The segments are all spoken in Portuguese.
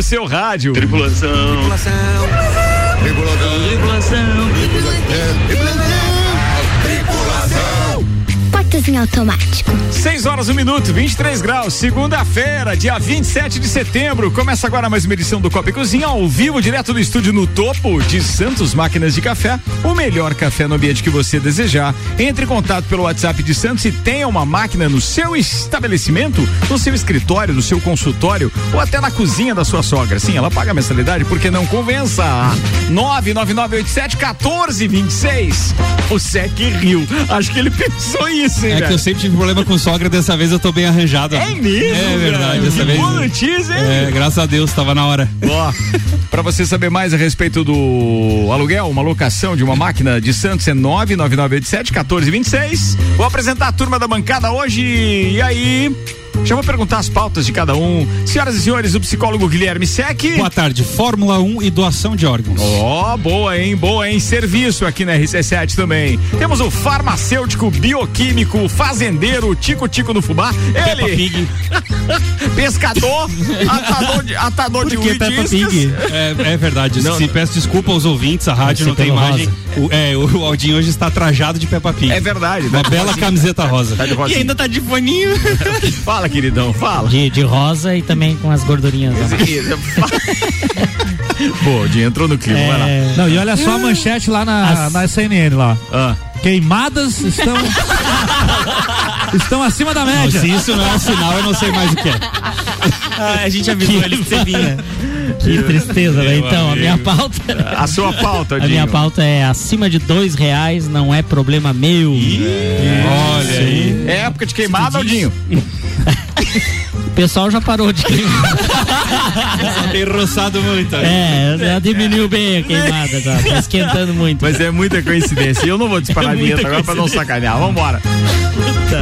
no seu rádio. Tripulação. Tripulação. Tripulação. Tripulação. Portas em automático. 6 horas, 1 minuto, 23 graus, segunda-feira, dia 27 de setembro. Começa agora mais uma edição do Copa e Cozinha, ao vivo, direto do estúdio no topo de Santos Máquinas de Café. O melhor café no ambiente que você desejar. Entre em contato pelo WhatsApp de Santos e tenha uma máquina no seu estabelecimento, no seu escritório, no seu consultório ou até na cozinha da sua sogra. Sim, ela paga a mensalidade, porque não convença. 99987 1426. O Sec riu. Acho que ele pensou isso, hein, É que eu sempre tive problema com sogra, dessa vez eu tô bem arranjado. É mesmo? É verdade, dessa vez. Boa notícia, hein? É, graças a Deus, tava na hora. Ó, pra você saber mais a respeito do aluguel, uma locação de uma máquina de Santos é 99987 1426. Vou apresentar a turma da bancada hoje. E aí? Já vou perguntar as pautas de cada um. Senhoras e senhores, o psicólogo Guilherme Sec. Boa tarde, Fórmula 1 e doação de órgãos. Ó, boa, hein? Boa, hein? Serviço aqui na RC7 também. Temos o farmacêutico, bioquímico, fazendeiro, tico-tico no fubá. Peppa Ele, Pig. pescador, atador de, atador de que Peppa. Pig? É, é verdade. Não, Se não. peço desculpa aos ouvintes, a rádio não tem imagem. O, é, o Aldinho hoje está trajado de Peppa Pig. É verdade. Uma tá de bela rosinha. camiseta rosa. Tá de rosinha. tá de foninho. Fala, queridão, fala. De, de rosa e também com as gordurinhas. né? Pô, o Dinho entrou no clima, vai lá. É, Não, e olha só a manchete lá na, As- na CNN lá. Ah, Queimadas estão estão acima da média. Se isso não é um sinal, eu não sei mais o que é. a gente avisou ele que você vinha. Que tristeza, velho. Então, a minha pauta. a sua pauta, A Dinho. minha pauta é acima de dois reais não é problema meu. Olha aí. É época de queimada, Aldinho? O pessoal já parou de queimar. Tem roçado muito. É, já diminuiu bem a queimada, tá, tá esquentando muito. Mas é muita coincidência. E eu não vou disparar a vinheta agora pra não sacanear. Vambora.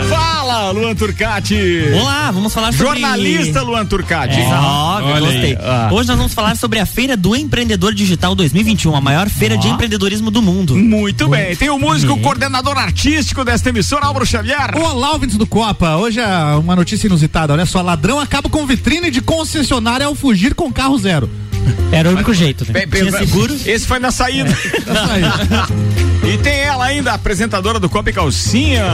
Fala, Luan Turcati. Olá, vamos falar sobre. Jornalista Luan Turcati. Ó, Olha gostei. aí. Ah. Hoje nós vamos falar sobre a Feira do Empreendedor Digital 2021, a maior feira de empreendedorismo do mundo. Muito bem. Tem o músico, o coordenador artístico desta emissora, Álvaro Xavier. Olá, ouvintes do Copa. Hoje é uma notícia inusitada. Olha só, ladrão acaba com vitrine de concessionária ao fugir com carro zero. Era o único jeito, né? Bem, bem, Tinha seguro? Esse foi na saída. e tem ela ainda, apresentadora do Copa e Calcinha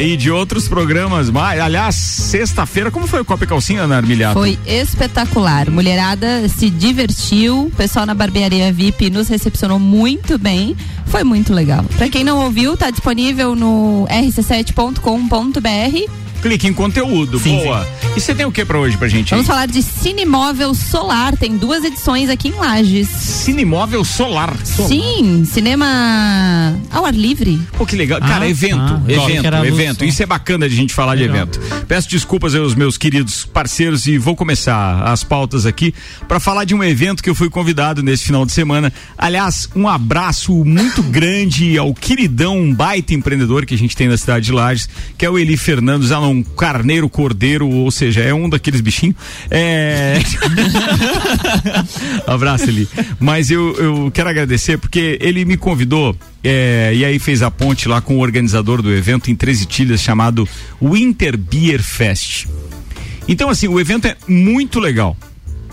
e de outros programas mais. Aliás, sexta-feira, como foi o Copa e Calcinha, Ana Armiliato? Foi espetacular. Mulherada se divertiu, o pessoal na barbearia VIP nos recepcionou muito bem. Foi muito legal. Pra quem não ouviu, tá disponível no rc7.com.br. Clique em conteúdo, Sim, boa. E você tem o que pra hoje pra gente? aí? Vamos falar de Cinemóvel Solar. Tem duas edições aqui em Lages. Cinemóvel Solar. Sim, cinema ao ar livre. Pô, que legal. Cara, Ah, evento, ah, evento, evento. Isso é bacana de a gente falar de evento. Peço desculpas aos meus queridos parceiros e vou começar as pautas aqui para falar de um evento que eu fui convidado nesse final de semana. Aliás, um abraço muito grande ao queridão, um baita empreendedor que a gente tem na cidade de Lages, que é o Eli Fernandes, ah, um carneiro cordeiro, ou seja, é um daqueles bichinhos. É... Abraço, Eli. Mas eu, eu quero agradecer porque ele me convidou é, e aí fez a ponte lá com o organizador do evento em Três Itilhas chamado Winter Beer Fest. Então, assim, o evento é muito legal.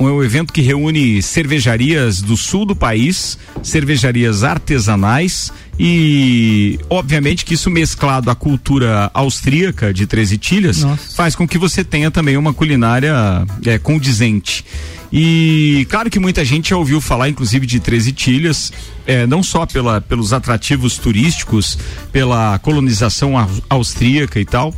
É um evento que reúne cervejarias do sul do país, cervejarias artesanais e, obviamente, que isso mesclado à cultura austríaca de Três Itilhas Nossa. faz com que você tenha também uma culinária é, condizente. E claro que muita gente já ouviu falar, inclusive, de Três Itilhas, é, não só pela, pelos atrativos turísticos, pela colonização au- austríaca e tal.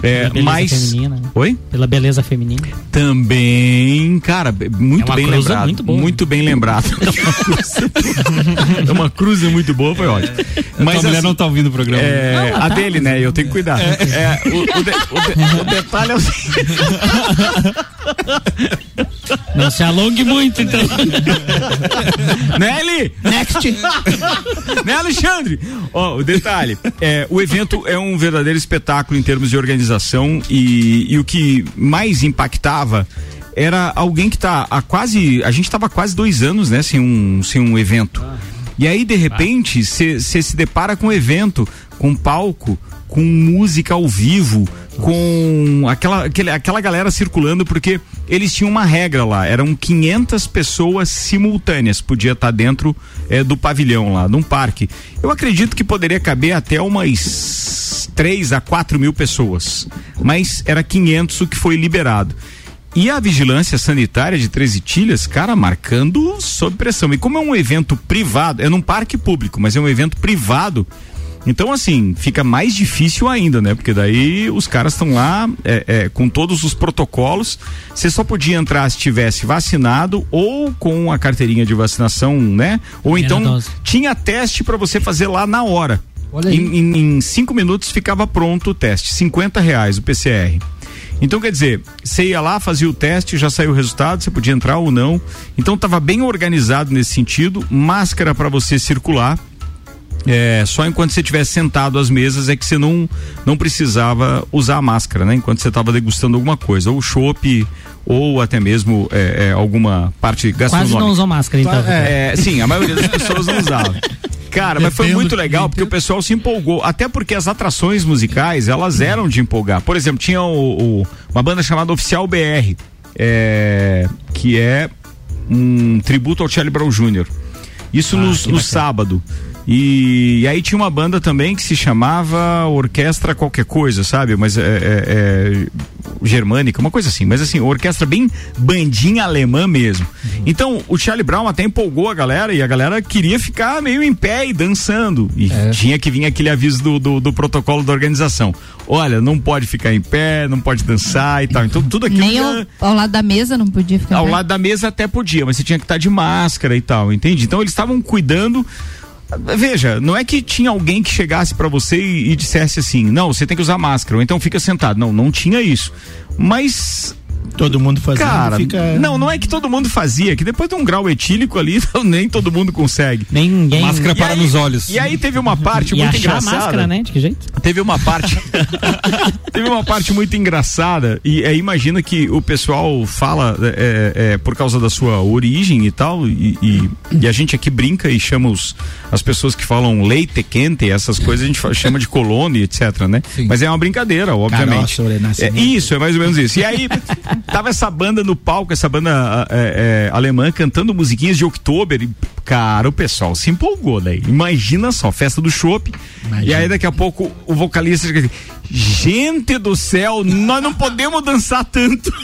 É, Pela beleza mas. feminina, né? Oi? Pela beleza feminina. Também, cara, muito É uma bem cruza lembrado. muito boa. Muito bem lembrado. é uma cruza muito boa, foi ótimo. Mas a mulher assim, não tá ouvindo o programa. é, a dele, né? Eu tenho que cuidar. É, o, o de- o de- o detalhe é o seguinte. Não se alongue muito, então. né, Eli? Next. né, Alexandre? Ó, o detalhe, é, o evento é um verdadeiro espetáculo em termos de organização e, e o que mais impactava era alguém que tá há quase, a gente tava há quase dois anos, né, sem um, sem um evento. E aí, de repente, você se depara com um evento, com palco, com música ao vivo, com aquela, aquele, aquela galera circulando, porque eles tinham uma regra lá, eram 500 pessoas simultâneas, podia estar dentro eh, do pavilhão lá, num parque. Eu acredito que poderia caber até umas 3 a 4 mil pessoas, mas era 500 o que foi liberado. E a vigilância sanitária de Três Itilhas, cara, marcando sob pressão. E como é um evento privado, é num parque público, mas é um evento privado, então, assim, fica mais difícil ainda, né? Porque daí os caras estão lá é, é, com todos os protocolos. Você só podia entrar se tivesse vacinado ou com a carteirinha de vacinação, né? Ou Primeira então dose. tinha teste para você fazer lá na hora. Olha aí. Em, em- em cinco minutos ficava pronto o teste, 50 reais o PCR. Então, quer dizer, você ia lá, fazia o teste, já saiu o resultado, você podia entrar ou não. Então, estava bem organizado nesse sentido. Máscara para você circular. É, só enquanto você estivesse sentado às mesas é que você não, não precisava usar a máscara, né? Enquanto você estava degustando alguma coisa, ou chopp, ou até mesmo é, é, alguma parte Quase gastronômica. não usou máscara, então. É, sim, a maioria das pessoas não usava. Cara, mas foi muito legal que porque o pessoal se empolgou. Até porque as atrações musicais, elas eram de empolgar. Por exemplo, tinha o- o- uma banda chamada Oficial BR, é, que é um tributo ao Charlie Brown Jr. Isso no, no sábado. E, aí tinha uma banda também que se chamava Orquestra Qualquer Coisa, sabe? Mas é, é- é germânica, uma coisa assim. Mas assim, orquestra bem bandinha alemã mesmo. Então o Charlie Brown até empolgou a galera e a galera queria ficar meio em pé e dançando. E tinha que vir aquele aviso do, do, do protocolo da organização. Olha, não pode ficar em pé, não pode dançar e tal. Então tudo aquilo. Nem ao, ao lado da mesa não podia ficar. ao né? lado da mesa até podia, mas você tinha que estar de máscara e tal, entende? Então eles estavam cuidando. Veja, não é que tinha alguém que chegasse pra você e, e dissesse assim, não, você tem que usar máscara, ou então fica sentado. Não, não tinha isso. Mas Todo mundo fazendo Cara, fica. não, não é que todo mundo fazia, que depois de um grau etílico ali, nem todo mundo consegue. Nem ninguém. Máscara para aí- nos olhos. E aí teve uma parte e muito achar a engraçada. máscara, né? De que jeito? Teve uma parte. teve uma parte muito engraçada. E é, imagina que o pessoal fala é, é, por causa da sua origem e tal. E, e- e a gente aqui brinca e chama os, as pessoas que falam leite quente, essas coisas, a gente fa- chama de colono e etc, né? Mas é uma brincadeira, obviamente. Caroço, É, isso, é mais ou menos isso. E aí, tava essa banda no palco, essa banda é, é, alemã, cantando musiquinhas de Oktober. E, cara, o pessoal se empolgou daí. Imagina só, festa do chopp. E aí, daqui a pouco, o vocalista assim, Gente do céu, nós não podemos dançar tanto.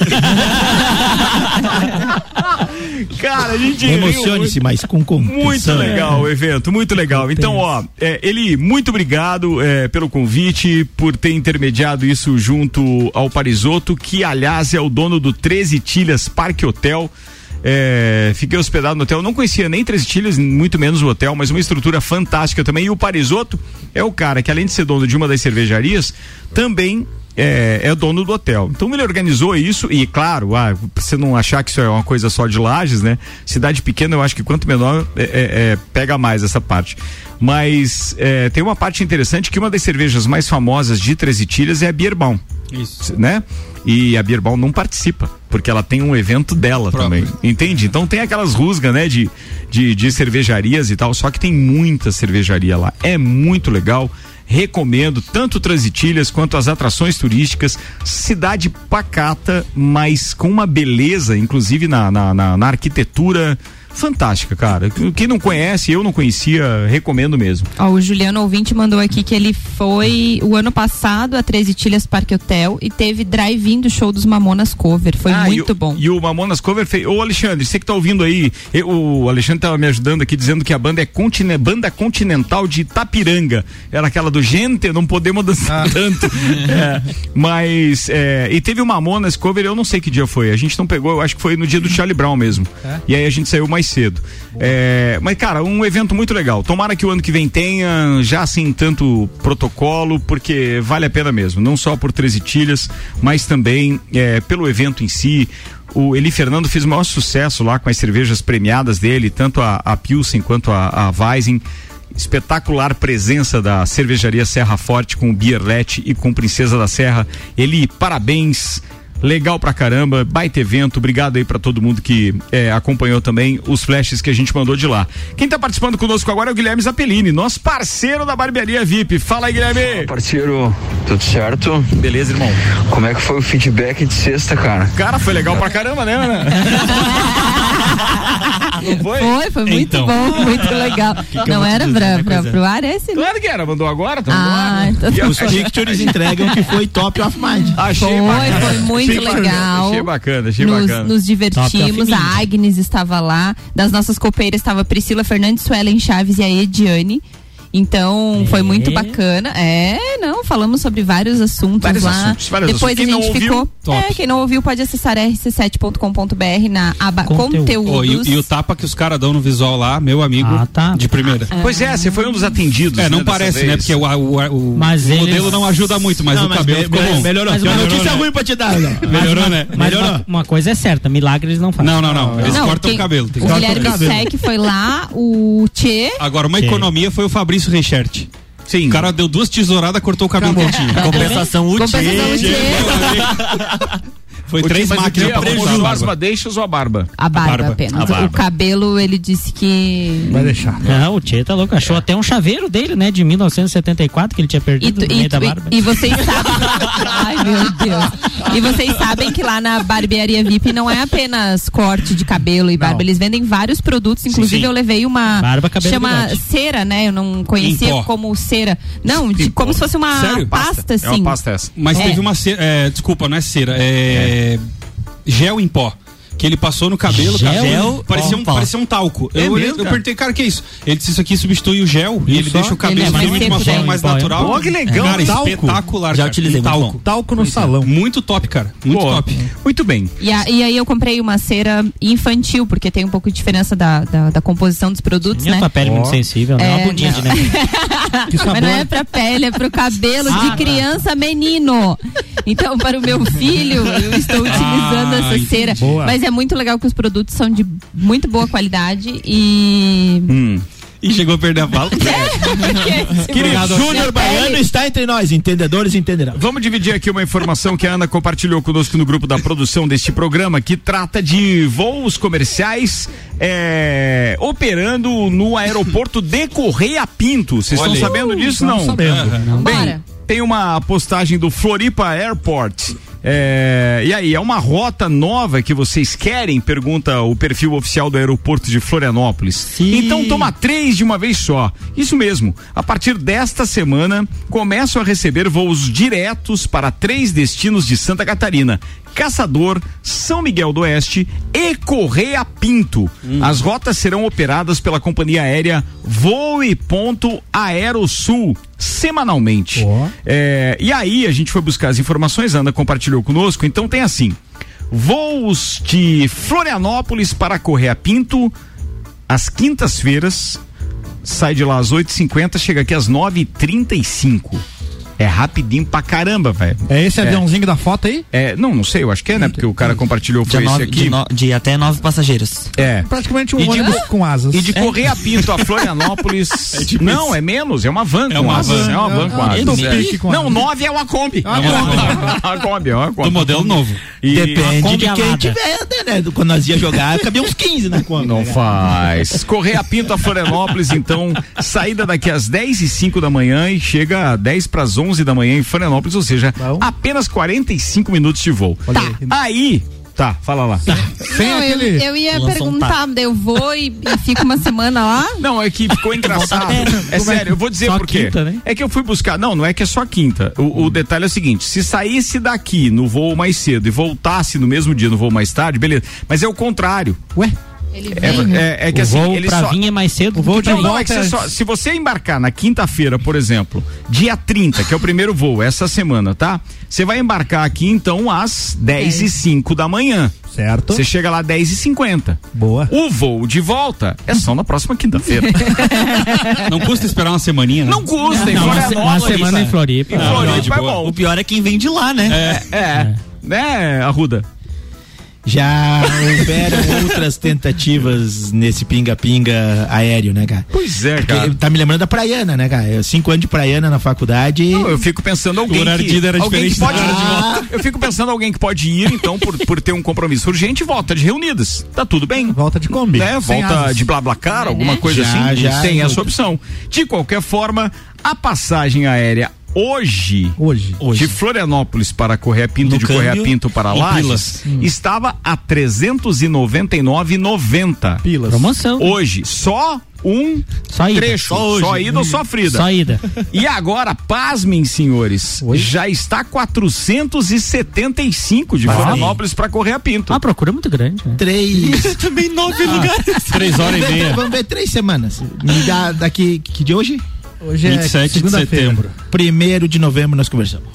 cara, a gente. Emocione-se, mas com muito contenção. legal o evento, muito legal. Então, ó, é, Eli, muito obrigado é, pelo convite, por ter intermediado isso junto ao Parisoto, que aliás é o dono do 13 Tilhas Parque Hotel. É, fiquei hospedado no hotel, não conhecia nem Três Tilhas, muito menos o hotel, mas uma estrutura fantástica também. E o Parisoto é o cara que, além de ser dono de uma das cervejarias, também é, é dono do hotel. Então ele organizou isso e, claro, ah, pra você não achar que isso é uma coisa só de lajes, né? Cidade pequena, eu acho que quanto menor é, é, é, pega mais essa parte. Mas é, tem uma parte interessante que uma das cervejas mais famosas de Três Itilhas é a Bierbaum. Isso. Né? E a Bierbaum não participa, porque ela tem um evento dela também. Entende? Então tem aquelas rusgas, né, de, de, de cervejarias e tal, só que tem muita cervejaria lá. É muito legal. Recomendo tanto Transitilhas quanto as atrações turísticas. Cidade pacata, mas com uma beleza, inclusive na, na, na, na arquitetura fantástica, cara. Quem não conhece, eu não conhecia, recomendo mesmo. Ó, o Juliano ouvinte mandou aqui que ele foi o ano passado a 13 Tilhas Parque Hotel e teve drive-in do show dos Mamonas Cover. Foi Ah, e muito o- bom. E o Mamonas Cover fez. Ô, Alexandre, você que tá ouvindo aí, eu- o Alexandre tava me ajudando aqui dizendo que a banda é contine, Banda Continental de Itapiranga. Era aquela do gente, não podemos dançar tanto. É, mas. é, e teve o Mamonas Cover, eu não sei que dia foi. A gente não pegou, eu acho que foi no dia do Charlie Brown mesmo. E aí a gente saiu mais cedo. É, mas, cara, um evento muito legal. Tomara que o ano que vem tenha já assim tanto protocolo, porque vale a pena mesmo. Não só por 13 tilhas, mas também é, pelo evento em si. O Eli Fernando fez o maior sucesso lá com as cervejas premiadas dele, tanto a, a Pilsen quanto a, a Weizen. Espetacular presença da cervejaria Serra Forte com o Bierlet e com Princesa da Serra. Eli, parabéns. Legal pra caramba, baita evento. Obrigado aí pra todo mundo que é, acompanhou também os flashes que a gente mandou de lá. Quem tá participando conosco agora é o Guilherme Zapelini, nosso parceiro da Barbearia VIP. Fala aí, Guilherme. Parceiro, tudo certo? Beleza, irmão. Como é que foi o feedback de sexta, cara? Cara, foi legal pra caramba, né, Ana? Não foi? Foi, foi muito Então. bom, muito legal. Não era pra, pra, pro ar esse? né? Claro que era, mandou agora, tá Ah, então E eu Os pictures entregam que foi top of mind. Achei Foi, bacana. foi muito Achei bacana, legal. Achei bacana, achei Nos, bacana. nos divertimos, Top a Agnes estava lá, das nossas copeiras estava a Priscila Fernandes, Suelen Chaves e a Ediane. Então foi muito bacana. É, não, falamos sobre vários assuntos Vários lá. assuntos, vários Depois assuntos. A não gente ouviu, ficou. top. É, quem não ouviu pode acessar rc7.com.br na aba Conteúdo. conteúdos. Ô, e, e o tapa que os caras dão no visual lá, meu amigo, Ah, tá. de primeira. Pois é, você foi um dos atendidos. É, não né, parece, vez. né? Porque o, o, o, Mas o eles- modelo não ajuda muito, mas Não, o cabelo me- ficou bom. Melhorou. Mas uma notícia né? ruim pra te dar. não. Melhorou, né? Mas Melhorou. uma, uma coisa é certa, milagre eles não fazem. Não, não, não. Eles Não, cortam quem- o cabelo. tem O Guilherme Sec foi lá, o Tchê. Agora, uma economia foi o Fabrício Reichert. Sim. O cara deu duas tesouradas, cortou o cabelo quentinho. Compensação útil. Compensação Tchê. Foi O três máquinas pra vamos cortar a barba. madeixas ou a barba? A barba, barba. apenas. A barba. O cabelo, ele disse que. Vai deixar. Não, o Tchê tá louco. Achou até um chaveiro dele, né? De 1974, que ele tinha E, perdido tu- no e, meio da tu- barba. e vocês sabem. Ai, meu Deus. E vocês sabem que lá na barbearia VIP não é apenas corte de cabelo e barba. Eles vendem vários produtos. Inclusive, sim. eu levei uma. Barba, cabelo, Chama bigode. cera, né? Eu não conhecia como cera. Não, de- como se fosse uma Sério? pasta, É assim. uma pasta essa. Mas É. teve uma cera. é, desculpa, não é cera. É. Gel em pó. Que ele passou no cabelo, Gel cara. em parecia, um, parecia um talco. É eu, olhei- eu cara? perguntei, cara, que é isso? Ele disse: Isso aqui substitui o gel e ele Isso, deixa o cabelo Ele é de uma forma mais Pó, é natural. Pô, que legal, Cara, talco. espetacular. Já cara. utilizei, muito talco. Talco no salão. Muito top, cara. Muito Pô, top. Muito bem. E, a- e aí eu comprei uma cera infantil, porque tem um pouco de diferença da, da, da composição dos produtos, a né? tua pele muito Ó. sensível, né? É, Uma bundinha não. de neve. Mas não é pra pele, é pro cabelo Ah, de tá. criança menino. Então, para o meu filho, eu estou utilizando Ah, essa cera. Boa. Mas é muito legal que os produtos são de muito boa qualidade e. Hum. E chegou a perder a fala. Querido, Júnior Baiano está entre nós. Entendedores entenderão. Vamos dividir aqui uma informação que a Ana compartilhou conosco no grupo da produção deste programa, que trata de voos comerciais é, operando no aeroporto de Correia Pinto. Vocês estão sabendo disso? Não Não. sabendo. Bem, Bora. tem uma postagem do Floripa Airport. É, e aí, é uma rota nova que vocês querem? Pergunta o perfil oficial do aeroporto de Florianópolis. Então toma três de uma vez só. Isso mesmo. A partir desta semana, começam a receber voos diretos para três destinos de Santa Catarina. Caçador, São Miguel do Oeste e Correia Pinto. As rotas serão operadas pela companhia aérea Voe Ponto Aerosul semanalmente. Ó. É, e aí a gente foi buscar as informações, Ana compartilhou conosco, então tem assim: voos de Florianópolis para Correia Pinto às quintas-feiras, sai de lá às 8h50, chega aqui às 9h35. É rapidinho pra caramba, velho. É esse aviãozinho da foto aí? É, não, não sei, eu acho que é, né? Porque o cara compartilhou De, foi esse nove, aqui. de, no- de até nove passageiros. É. Praticamente um E de- ônibus com asas. E de Correia Pinto a Florianópolis. não, é menos, é uma van É com uma asas. van. É uma van com Ah, asas. do É. Não, nove é uma Kombi. É uma Kombi, é uma Kombi. Do modelo novo. E- Depende Kombi de quem tiver, né? Quando nós ia jogar, cabia uns 15 na conta. Não né? faz. Correia Pinto a Florianópolis, então, saída daqui às 10 e 05 da manhã e chega a 10 para as 11 da manhã em Florianópolis, ou seja, Bom. apenas 45 minutos de voo. Tá, aí. tá, fala lá. Sem Não, eu, aquele. eu ia Lançou um perguntar, eu vou e, e fico uma semana lá. Não, é que ficou engraçado. É sério, eu vou dizer Só por quê. quinta, né? É que eu fui buscar. Não, não é que é só quinta. O, o detalhe é o seguinte: se saísse daqui no voo mais cedo e voltasse no mesmo dia no voo mais tarde, beleza. Mas é o contrário. Ué? Ele É, vem. é- é que o assim, voo ele pra só. vir é mais cedo. O voo de Não, é volta é- só- se você embarcar na quinta-feira, por exemplo, dia 30, que é o primeiro voo, essa semana, tá? Você vai embarcar aqui, então, às 10 e 05 da manhã. Certo. Você chega lá às 10 e 50 Boa. O voo de volta é só na próxima quinta-feira. Não custa esperar uma semaninha, né? Não custa, Não, uma, se- uma semana em Floripa. Em Floripa é bom. O pior é quem vem de lá, né? É, é. Né, Arruda? Já houveram outras tentativas nesse pinga-pinga aéreo, né, cara? Pois é, Porque cara. Tá me lembrando da Praiana, né, cara? Eu, Cinco anos de Praiana na faculdade. Não, eu fico pensando alguém O horário de que, era alguém que pode de Eu fico pensando alguém que pode ir, então, por, por ter um compromisso urgente, volta de reunidas. Tá tudo bem. Volta de Kombi. né? Sem Volta asas. de BlaBlaCar, alguma coisa Já, assim. já, tem essa opção. De qualquer forma, a passagem aérea hoje, Hoje. de Florianópolis para Correia Pinto No e de Correia câmbio, Pinto para Lages estava a 399,90. Pilas. Promoção. Hoje, só um Só ida. trecho, Só hoje. só ida ou só frida. Só ida. E agora, pasmem, senhores, já está 475 de Florianópolis para Correia Pinto. Uma procura muito grande, né? Três. Também nove lugares. Três horas e meia. Vamos ver três semanas. Me dá daqui que de hoje? Hoje é 27 de setembro. Primeiro de novembro nós conversamos.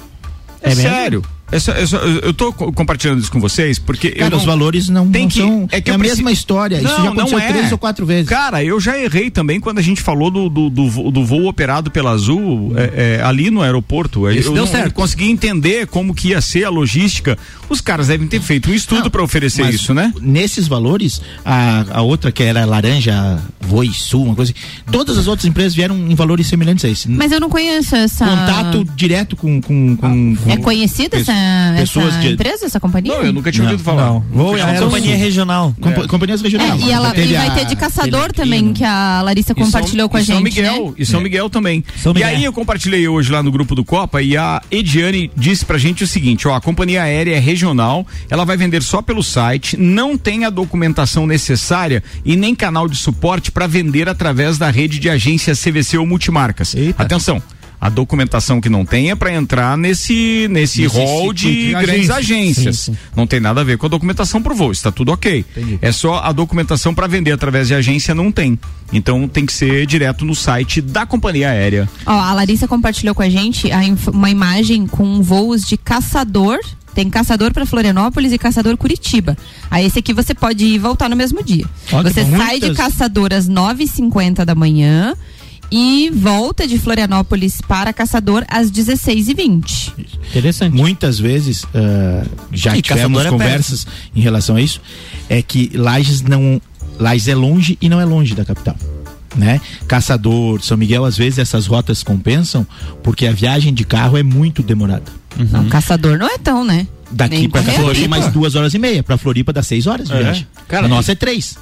É, mesmo? sério. Essa- essa- eu tô co- compartilhando isso com vocês porque eu Cara, não- os valores não, Tem não que- são. é que é a preciso- mesma história. Isso Não, já aconteceu não é. três ou quatro vezes. Cara, eu já errei também quando a gente falou do, do, do, do voo operado pela Azul é, é, ali no aeroporto. Esse eu deu não certo. consegui entender como que ia ser a logística. Os caras devem ter feito um estudo Não, para oferecer Mas isso, né? Nesses valores, a, a outra que era laranja, Voi Sul, uma coisa assim, todas as outras empresas vieram em valores semelhantes a esse. Mas eu não conheço essa. Contato direto com. com, com, com É conhecida essa, pessoas essa de- empresa, essa companhia? Não, eu nunca tinha Não, ouvido falar. não. Aero- lá no Companhia regional. compa- Companhias É, regionais. e, ela, e vai a ter de caçador também, que a Larissa E São- compartilhou com a e São gente. Miguel, né? E São Miguel também. São E Miguel. aí eu compartilhei hoje lá no grupo do Copa e a Ediane disse pra gente o seguinte, ó, a companhia aérea é regional, ela vai vender só pelo site, não tem a documentação necessária e nem canal de suporte para vender através da rede de agências CVC ou multimarcas. Eita. Atenção. A documentação que não tem é para entrar nesse nesse rol de circuito de grandes agências. agências. Não tem nada a ver com a documentação pro voo, está tudo ok. Entendi. É só a documentação para vender através de agência não tem. Então tem que ser direto no site da companhia aérea. Ó, a Larissa compartilhou com a gente a uma imagem com voos de caçador. Tem caçador para Florianópolis e caçador Curitiba. Aí esse aqui você pode ir e voltar no mesmo dia. Você bom. sai de Muitas- caçador às 9h50 da manhã e volta de Florianópolis para caçador às 16h20. Interessante. Muitas vezes, ah, já E tivemos é conversas em relação a isso, é que Lages não. Lages é longe e não é longe da capital. Né? Caçador, São Miguel, às vezes essas rotas compensam porque a viagem de carro é muito demorada. Não, caçador não é tão, né? Daqui Nem para. Floripa mais duas horas e meia. Para Floripa dá seis horas de É. viagem. Cara, a nossa é três.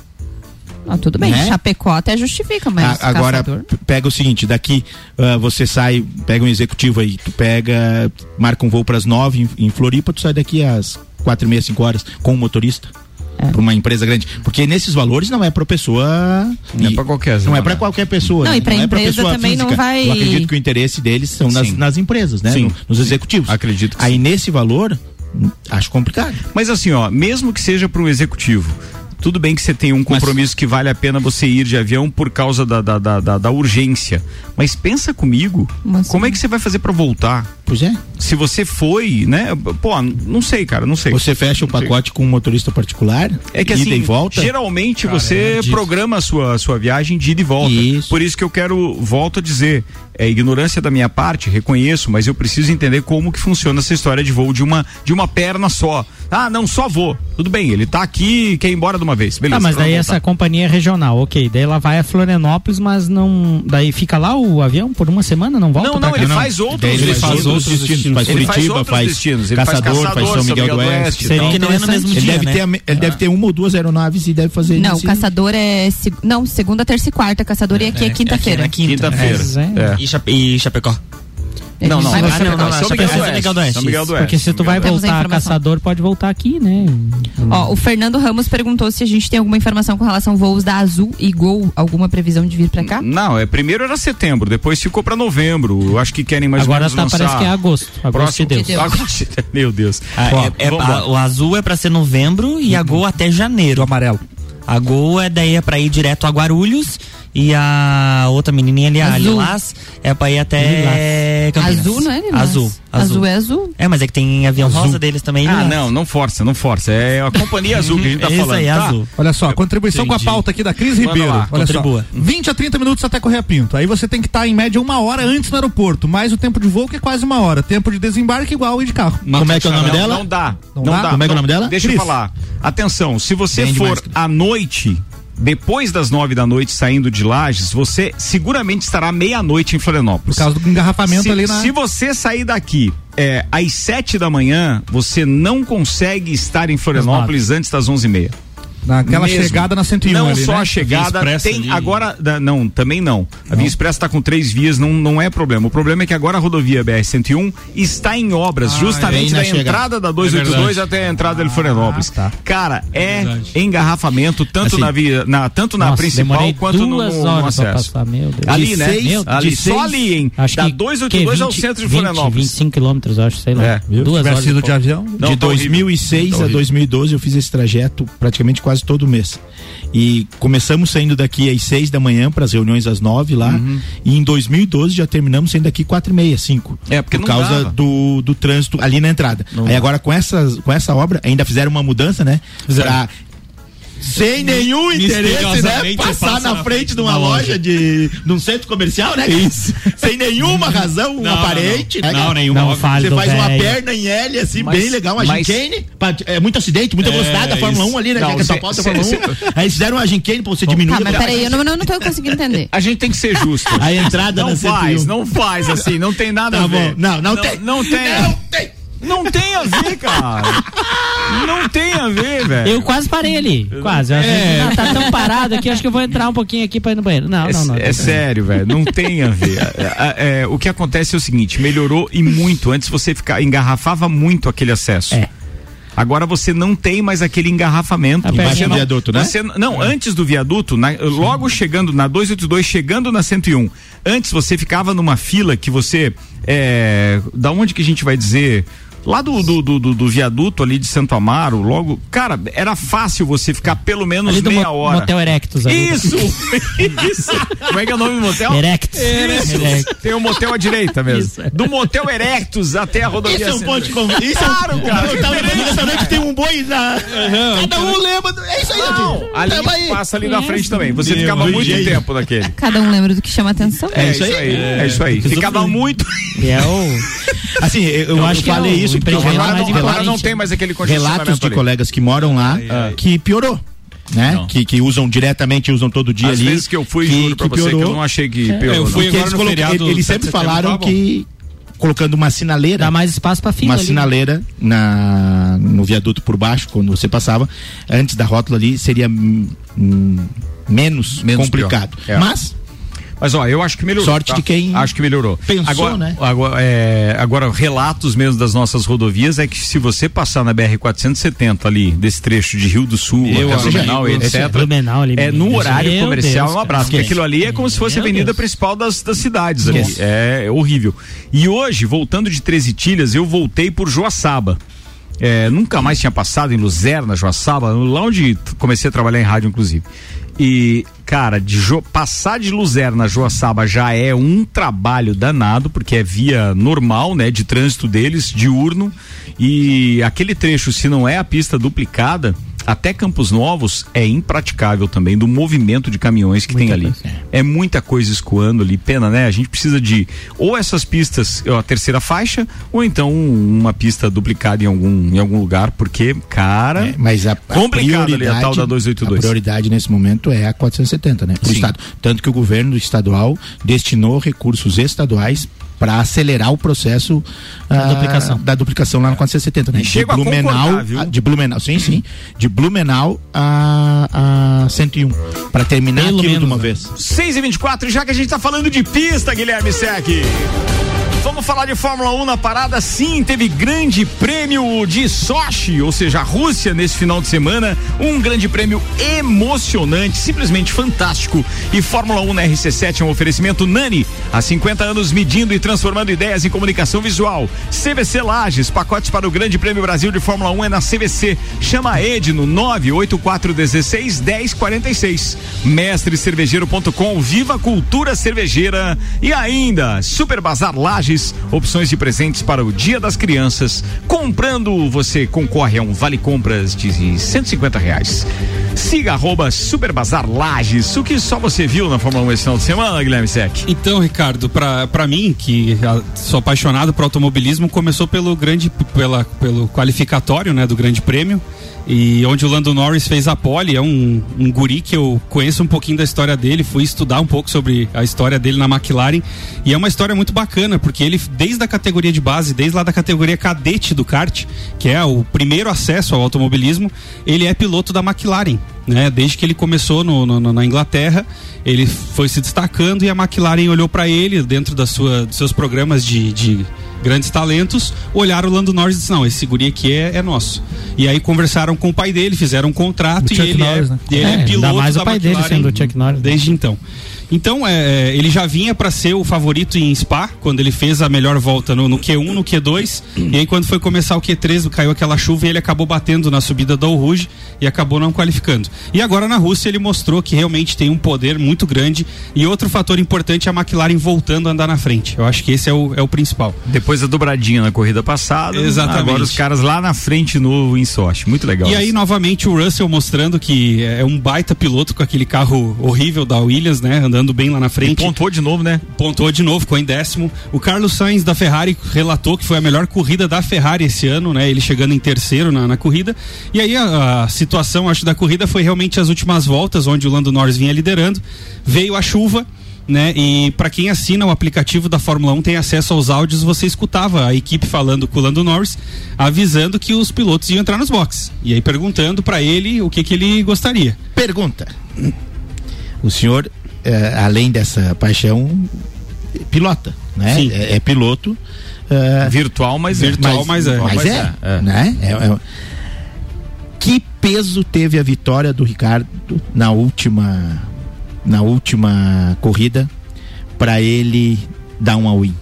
Ah, tudo bem, Né? Chapecó até justifica, mas A- agora caçador... pega o seguinte, daqui ah, você sai, pega um executivo aí, tu pega, marca um voo para as nove em, em Floripa, tu sai daqui às quatro e meia, cinco horas com um motorista. É. Pra uma empresa grande. Porque nesses valores não é pra pessoa. Não é e- pra qualquer, Não é pra Mané. qualquer pessoa. Não, né? e pra é empresa pessoa também não física. vai- Eu acredito que o interesse deles são nas, Sim. nas empresas, né? Sim. No- nos executivos. Acredito que Aí sim. nesse valor, hum, acho complicado. Mas assim, ó, mesmo que seja para um executivo, tudo bem que você tem um compromisso que vale a pena você ir de avião por causa da, da, da, da- da urgência. Mas pensa comigo, Como assim? como é que você vai fazer para voltar? Pois é. Se você foi, né? Pô, não sei, cara, não sei. Você fecha o sei. pacote com um motorista particular, É que ida assim, e volta. geralmente Cara, você é programa a sua, sua viagem de ida e volta. Isso. Por isso que eu quero, volto a dizer, é ignorância da minha parte, reconheço, mas eu preciso entender como que funciona essa história de voo de uma, de uma perna só. Ah, não, só vou. Tudo bem, ele tá aqui e quer ir embora de uma vez. Beleza. Tá, mas daí essa companhia é regional, ok. Daí ela vai a Florianópolis, mas não. Daí fica lá o avião por uma semana, não volta Não, não, cá? ele faz outros ele destinos. faz outros destinos, faz Ele faz Curitiba, outros faz destinos. Faz Caçador, faz São Miguel do Oeste. e Seria tal. Que não é no mesmo Ele dia, deve, né? ter, ele deve ter uma ou duas aeronaves e deve fazer Não, caçador é. Não, segunda, terça e quarta. Caçador e aqui é, quinta-feira. Aqui na quinta. Quinta-feira. Mas é. É. Não, não, Vai não, Ah, não, não, São Miguel é São Miguel do Oeste. São Miguel do Oeste. Porque se tu vai voltar a caçador, pode voltar aqui, né? Ó, o Fernando Ramos perguntou se a gente tem alguma informação com relação a voos da Azul e Gol, alguma previsão de vir pra cá? Não, é primeiro era setembro, depois ficou pra novembro. Eu acho que querem mais ou Agora menos tá, lançar parece que é agosto. Agosto Próximo de Deus. Deus. Agosto de- Meu Deus. Ah, Ó, é- é- a- o azul é pra ser novembro e a Gol até janeiro. amarelo. A Gol é daí é pra ir direto a Guarulhos E a outra menininha ali, a Azul. Lilás, é pra ir até Campinas. Azul, não é, Lilás? Azul. Azul é azul. É, mas é que tem avião rosa deles também. Ah, não, não força, não força. É a companhia azul que a gente tá Isso falando. aí, tá? azul. Olha só, contribuição Entendi. com a pauta aqui da Cris Manda Ribeiro. lá, Olha contribua. só. 20 a 30 minutos até Correia Pinto. Aí você tem que estar em média uma hora antes no aeroporto, mais o tempo de voo que é quase uma hora. Tempo de desembarque igual ir de carro. Como é que é o nome Não, dela? Não dá. Não Não, dá? dá. Como é que é o nome dela? Deixa Cris. eu falar. Atenção, se você Bem for demais, à noite, depois das nove da noite saindo de Lages, você seguramente estará meia-noite em Por Florianópolis. causa do engarrafamento se, ali na. se você sair daqui é, às sete da manhã, você não consegue estar em Florianópolis antes das onze e meia. Naquela Mesmo. chegada na 101 Não ali, só né? a chegada, Via Expressa tem ali. agora, não, também não. A Via Expressa está com três vias, não, não é problema. O problema é que agora a rodovia BR-101 está em obras, justamente bem na da chegada. entrada da É 282 verdade. até a entrada de Florianópolis. tá. Cara, é, verdade. engarrafamento tanto Assim, na via, na, tanto na Nossa, principal demorei quanto no, duas no- acesso. passar, meu Deus. Ali, De né? seis- ali, de só seis- ali, hein? Acho da que 282 ao 20, centro de 20, Florianópolis. 25 quilômetros, acho, sei lá. É. Duas horas. de avião. Não, de tá horrível. 2006 Tá a horrível. 2012 eu fiz esse trajeto praticamente quase todo mês. E começamos saindo daqui às 6 da manhã para as reuniões às 9 lá. Uhum. E em 2012 já terminamos saindo daqui 4 e meia, 5. É, porque por não causa dava. do, do trânsito ali na entrada. Aí agora com essa, com essa obra ainda fizeram uma mudança, né? Pra sem nenhum interesse, né? Passar passa na na frente de uma uma loja. loja de, de um centro comercial, né? Isso. Sem nenhuma razão Não, não, aparente. não. né, Não, nenhuma. Não Você faz uma velho. perna em L, assim, Mas- bem legal, uma mas- gincane. pra- É muito acidente, muita É, velocidade da Fórmula isso. 1 ali, né? Não, que é só cê- pauta cê- Fórmula 1. cê- Aí eles fizeram uma gincane pra você diminuir Tá, mas peraí, eu não, não, não tô conseguindo entender. A gente tem que ser justo. A entrada não faz, 101. não faz assim, não tem nada Tá a ver. bom. Não, não tem. Não tem. Não tem. A ver, cara. Não tem a ver, velho. Eu quase parei ali. Quase. Eu achei ah, tá tão parado aqui, acho que eu vou entrar um pouquinho aqui pra ir no banheiro. Não, É, não, não. é sério, velho. Não tem a ver. É, é, o que acontece é o seguinte: melhorou e muito. Antes você ficar, engarrafava muito aquele acesso. É. Agora você não tem mais aquele engarrafamento. Você do não- viaduto, né? você- não, antes do viaduto, na- logo chegando na 282, chegando na 101. Antes você ficava numa fila que você. É, da onde que a gente vai dizer? Lá do, do, do, do- do viaduto ali de Santo Amaro, logo. Cara, era fácil você ficar pelo menos Ali do meia hora. Motel Erectus ali. Isso! Isso! Como é que é o nome do motel? Erectus. Isso. Erectus. Tem um motel à direita mesmo. Isso. Do motel Erectus até a rodovia. Isso é um ponto de conversa. Isso Claro, é um, cara. No restaurante tem um boi na. Cada um lembra. do- É isso aí, Não, ali aí. passa ali na frente também. Você Meu ficava muito jeito. tempo naquele. Cada um lembra do que chama atenção. É, isso aí. É, isso aí. Ficava muito. É o. Assim, eu, eu, acho que falei é isso porque eu empreendimento Agora relato, não, mais tem mais aquele relatos de ali. colegas que moram lá que piorou. Né? Não. Que, que usam diretamente, usam todo dia Às ali. vezes que eu fui, juro pra você que eu não achei que piorou. eu fui agora eles, no feriado eles 7 sempre falaram que colocando uma sinaleira Dá mais espaço pra fila. uma ali, né? sinaleira na, no viaduto por baixo, quando você passava, antes da rótula ali, seria hum, menos, Menos complicado. É. Mas, Mas ó, eu acho que melhorou. Sorte tá? de quem Acho que melhorou. pensou, agora, né? Agora, é, agora, relatos mesmo das nossas rodovias é que se você passar na BR-470 ali, desse trecho de Rio do Sul, Eu até Blumenau, amigo, etc. Blumenau ali, É no Deus. horário Meu comercial, Deus, um abraço. Porque aquilo ali é como se fosse a avenida Deus. principal das, das cidades ali. Nossa. É horrível. E hoje, voltando de Três Itilhas, eu voltei por Joaçaba. É, nunca mais tinha passado em Luzerna, Joaçaba, lá onde comecei a trabalhar em rádio, inclusive. E, cara, de Jo- passar de Luzerna a Joaçaba já é um trabalho danado, porque é via normal, né, de trânsito deles, diurno. E aquele trecho, se não é a pista duplicada, até Campos Novos é impraticável também, do movimento de caminhões que tem ali. É muita coisa escoando ali, pena, né? A gente precisa de ou essas pistas, a terceira faixa, ou então uma pista duplicada em algum, em algum lugar, porque, cara. é, mas a, a Complicado ali a tal da 282. A prioridade nesse momento é a 470, né? Pro Sim. Estado. Tanto que o governo estadual destinou recursos estaduais para acelerar o processo Da ah, duplicação. da duplicação lá no 470, né? E chego a de Blumenau, sim, sim, de Blumenau a, a 101, para terminar Pelo aquilo de menos, uma né? vez. 6 e 24 já que a gente tá falando de pista, Guilherme Sec. Vamos falar de Fórmula 1 na parada. Sim, teve grande prêmio de Sochi, ou seja, a Rússia nesse final de semana. Um grande prêmio emocionante, simplesmente fantástico. E Fórmula 1 na RC7 é um oferecimento Nani. Há 50 anos medindo e transformando ideias em comunicação visual. CVC Lages, pacotes para o Grande Prêmio Brasil de Fórmula 1 é na CVC. Chama a Ed no 98416 1046. Mestrecervejeiro.com, viva a cultura cervejeira. E ainda, Super Bazar Lages, opções de presentes para o Dia das Crianças. Comprando, você concorre a um vale compras de 150 reais. Siga arroba Super Bazar Lages, o que só você viu na Fórmula 1 esse final de semana, Guilherme Sec. Então, Ricardo, pra mim, que sou apaixonado por automobilismo, começou pelo grande, pela, pelo qualificatório, né, do Grande Prêmio. E onde o Lando Norris fez a pole, é um, um guri que eu conheço um pouquinho da história dele, fui estudar um pouco sobre a história dele na McLaren. E é uma história muito bacana, porque ele, desde a categoria de base, desde lá da categoria cadete do kart, que é o primeiro acesso ao automobilismo, ele é piloto da McLaren. Né? Desde que ele começou no, no, na Inglaterra, ele foi se destacando e a McLaren olhou para ele dentro da sua, dos seus programas de, de grandes talentos, olharam o Lando Norris e disseram, não, esse guri aqui é, é nosso. E aí conversaram com o pai dele, fizeram um contrato e ele, Norris, é, né? e ele É, é, piloto mais o da pai dele McLaren sendo o Chuck Norris. Desde então. Então, é, ele já vinha para ser o favorito em Spa, quando ele fez a melhor volta no, no Q1, no Q2. e aí, quando foi começar o Q3, caiu aquela chuva e ele acabou batendo na subida do Rouge e acabou não qualificando. E agora na Rússia ele mostrou que realmente tem um poder muito grande. E outro fator importante é a McLaren voltando a andar na frente. Eu acho que esse é o, é o principal. Depois da dobradinha na corrida passada, Exatamente. agora os caras lá na frente no em Sochi. Muito legal. E aí, novamente, o Russell mostrando que é um baita piloto com aquele carro horrível da Williams, né? Andando bem lá na frente. pontuou de novo, né? Pontuou de novo, ficou em décimo. O Carlos Sainz da Ferrari relatou que foi a melhor corrida da Ferrari esse ano, né? Ele chegando em terceiro na, na corrida. E aí a, a situação, acho, da corrida foi realmente as últimas voltas, onde o Lando Norris vinha liderando. Veio a chuva. Né? E para quem assina o aplicativo da Fórmula 1 tem acesso aos áudios, você escutava a equipe falando com o Lando Norris, avisando que os pilotos iam entrar nos boxes. E aí perguntando para ele o que que ele gostaria. Pergunta. O senhor, eh, além dessa paixão, pilota, né? É, é piloto. eh, Virtual, mas Virtual, mas é. Mas, Mas é, é, é. né? É- é- Que peso teve a vitória do Ricardo na última na última corrida para ele dar um all-in?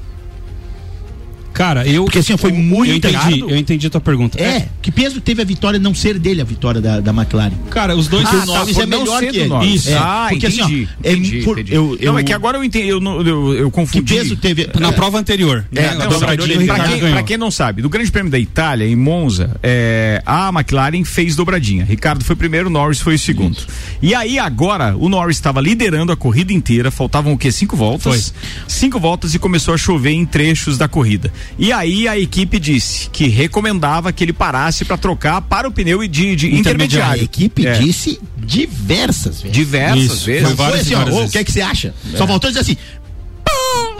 Cara, eu. Porque assim, foi eu muito entendi, errado. eu entendi a tua pergunta. É, que peso teve a vitória não ser dele a vitória da, da McLaren? Cara, os dois. Ah, o tá, Norris por é não melhor que ele. Norris. Isso. É, Ah, porque assim, ó, entendi, é entendi, por- entendi. eu- eu- Não, é que agora eu entendi, eu, não- eu, eu Que confundi. peso teve Na prova anterior. É, né? na A prova dobradinha, anterior, o Pra quem, pra quem não sabe, do Grande Prêmio da Itália, em Monza, é, a McLaren fez dobradinha. Ricardo foi primeiro, Norris foi o segundo. E aí agora, o Norris estava liderando a corrida inteira, faltavam o quê? Cinco voltas? Cinco voltas e começou a chover em trechos da corrida. E aí a equipe disse que recomendava que ele parasse para trocar para o pneu de, de A intermediário. equipe É. disse diversas vezes. Diversas Isso, vezes. foi várias assim, e ó, várias ô, o vezes. que é que você acha? Só voltou a dizer assim,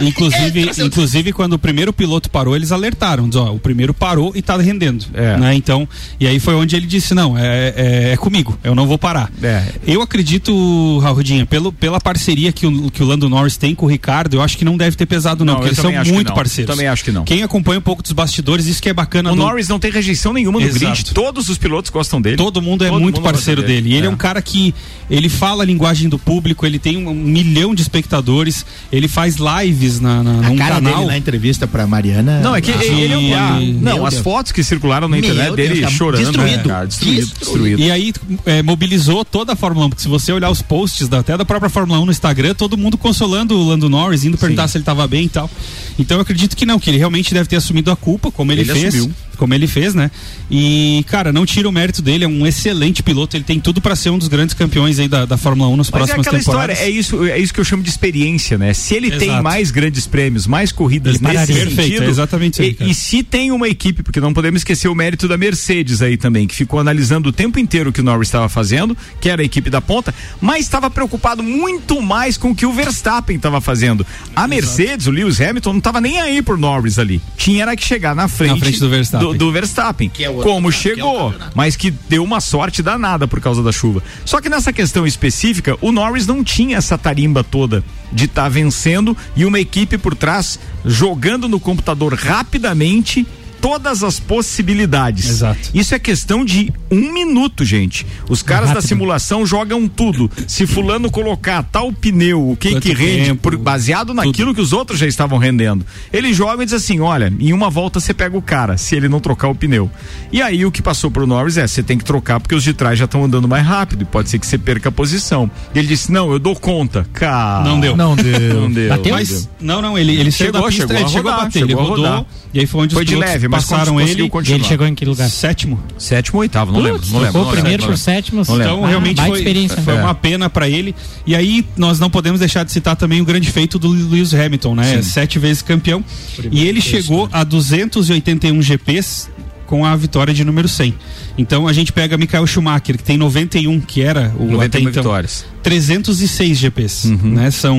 Inclusive, É, inclusive, quando o primeiro piloto parou, eles alertaram. Diz, ó, o primeiro parou e tá rendendo. É. Né? Então, e aí foi onde ele disse: não, é, é, é comigo, eu não vou parar. É. Eu acredito, Raudinha, pelo, pela parceria que o, que o Lando Norris tem com o Ricardo, eu acho que não deve ter pesado, não, Não, porque eles são muito parceiros. Também acho que não. Quem acompanha um pouco dos bastidores, isso que é bacana O do- Norris não tem rejeição nenhuma no Exato. grid. Todos os pilotos gostam dele. Todo mundo é Todo muito mundo parceiro dele. dele. E ele é. É. um cara que ele fala a linguagem do público, ele tem um, milhão de espectadores, ele faz lives na, na, num cara canal. dele na entrevista pra Mariana. Não, é que Ah, ele é um. ah, não, as Deus. fotos que circularam na Meu internet Deus, dele tá chorando. destruído. né, cara? destruído, Destruído. destruído. E aí é, mobilizou toda a Fórmula 1, porque se você olhar os posts da- até da própria Fórmula 1 no Instagram, todo mundo consolando o Lando Norris, indo perguntar se ele estava bem e tal. Então eu acredito que não, que ele realmente deve ter assumido a culpa, como ele, Ele fez. assumiu. Como ele fez, né? E, cara, não tira o mérito dele, é um excelente piloto, ele tem tudo para ser um dos grandes campeões aí da, da Fórmula 1 nas Mas é próximas aquela temporadas. história, é isso, é isso que eu chamo de experiência, né? Se ele tem Exato. mais grandes prêmios, mais corridas Ele nesse sentido. Perfeito, é exatamente isso aí, e, e se tem uma equipe, porque não podemos esquecer o mérito da Mercedes aí também, que ficou analisando o tempo inteiro o que o Norris estava fazendo, que era a equipe da ponta, mas estava preocupado muito mais com o que o Verstappen estava fazendo. A Mercedes, o Lewis Hamilton, não estava nem aí por Norris ali. Tinha era que chegar na frente, Na frente do Verstappen. do, do Verstappen. Que é como é chegou, campeonato. mas que deu uma sorte danada por causa da chuva. Só que nessa questão específica, o Norris não tinha essa tarimba toda de estar vencendo e uma equipe por trás jogando no computador rapidamente todas as possibilidades. Exato. Isso é questão de um minuto, gente. Os caras da simulação jogam tudo. Se fulano colocar tal pneu, o que Quanto que rende, tempo, por- baseado naquilo que os outros já estavam rendendo. Ele joga e diz assim: olha, em uma volta você pega o cara, se ele não trocar o pneu. E aí o que passou pro Norris é: você tem que trocar porque os de trás já estão andando mais rápido e pode ser que você perca a posição. Ele disse: não, eu dou conta. Cara. Não deu. Não deu. Não deu. Bateu? Mas, não, não, ele, ele saiu Chegou, da pista, chegou ele a chegou a rodar, bater, chegou ele a rodou, rodar. e aí foi onde Foi os de leve, mas passaram ele, E continuar. ele chegou em que lugar? sétimo. Sétimo ou oitavo, não lembro. Não lembro. Não o lembro, primeiro não pro lembro. sétimo. Não lembro. Então, Ah, realmente baita foi, experiência. foi É. uma pena pra ele. E aí, nós não podemos deixar de citar também o grande feito do Lewis Hamilton, né? Sete vezes campeão. e ele chegou a 281 GPs com a vitória de número 100. Então, a gente pega Michael Schumacher, que tem 91, que era o 91 até então, vitórias. 306 GPs, Uhum. né? São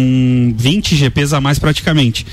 20 GPs a mais praticamente.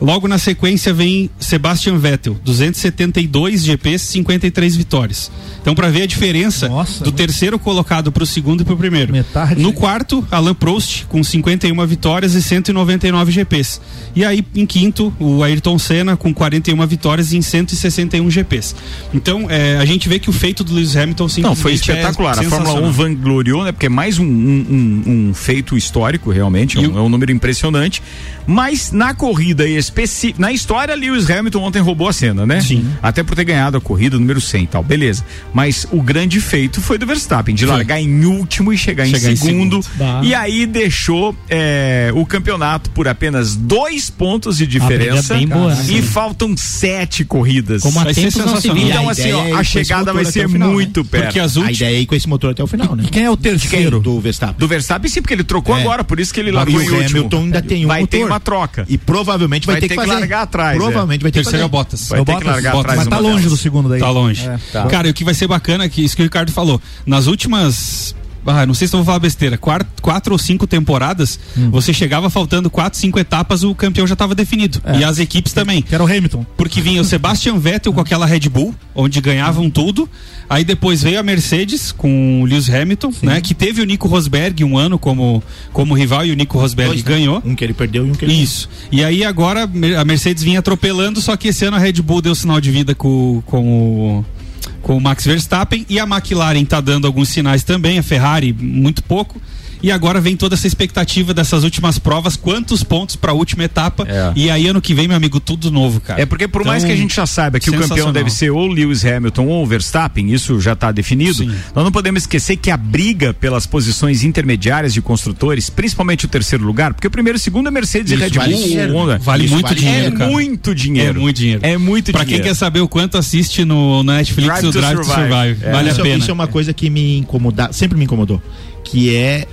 Logo na sequência vem Sebastian Vettel, 272 GPs, 53 vitórias. Então, para ver a diferença Nossa. do terceiro colocado para o segundo e para o primeiro. Metade. No quarto, Alain Prost com 51 vitórias e 199 GPs. E aí, em quinto, o Ayrton Senna com 41 vitórias em 161 GPs. Então, é, a gente vê que o feito do Lewis Hamilton Não, simplesmente foi espetacular. é a Fórmula 1 sensacional. vangloriou, né? Porque é mais um, um- um- um feito histórico, realmente. É um, o- é um número impressionante. Mas na corrida específica. Na história, Lewis Hamilton ontem roubou a cena, né? Sim. Até por ter ganhado a corrida número 100 e tal. Beleza. Mas o grande feito foi do Verstappen, de largar em último e chegar, Chegar em em segundo. segundo. Bah. E aí deixou é, o campeonato por apenas dois pontos de diferença. briga bem boa, né? E faltam sete corridas. Como há Vai ser tempos não se sensacional. via. Então, a assim, ideia é ó, ir a chegada vai ser final, muito né? perto. Porque as A últimas. ideia é ir com esse motor até o final, né? Quem é o terceiro? Do Verstappen. Do Verstappen, sim, porque ele trocou É. agora, por isso que ele largou em o último. Hamilton ainda tem um vai motor. ter uma troca. E provavelmente vai, Vai ter, ter que que fazer. largar atrás, Provavelmente vai ter Terceiro é que fazer. Bottas. Vai É ter que largar Bottas. atrás Mas tá longe delas. do segundo daí. Tá longe. É, tá. Cara, e o que vai ser bacana é que isso que o Ricardo falou. Nas últimas. Ah, não sei se eu vou falar besteira. Quatro, quatro ou cinco temporadas, Hum. você chegava faltando quatro, cinco etapas, o campeão já estava definido. É. E as equipes também. Que era o Hamilton. Porque vinha o Sebastian Vettel com aquela Red Bull, onde ganhavam tudo. Aí depois veio a Mercedes com o Lewis Hamilton, né? Que teve o Nico Rosberg um ano como, como rival e o Nico Rosberg Dois, né? ganhou. Um que ele perdeu e um que ele Isso. E aí agora a Mercedes vinha atropelando, só que esse ano a Red Bull deu sinal de vida com, com o com o Max Verstappen e a McLaren tá dando alguns sinais também, a Ferrari muito pouco. E agora vem toda essa expectativa dessas últimas provas, quantos pontos para a última etapa. É. E aí ano que vem, meu amigo, tudo novo, cara. É porque por mais Então, que a gente já saiba que o campeão deve ser ou Lewis Hamilton ou Verstappen, isso já está definido, Sim. nós não podemos esquecer que a briga pelas posições intermediárias de construtores, principalmente o terceiro lugar, porque o primeiro e o segundo é Mercedes Isso e Red vale Bull, dinheiro. Honda. Vale Isso muito vale dinheiro, é cara. muito dinheiro. É muito dinheiro. É muito Pra dinheiro. quem quer saber o quanto assiste no, na Netflix Drive o to Drive to Survive. Survive. É. Vale isso, a pena. isso é uma coisa que me incomoda, sempre me incomodou, que é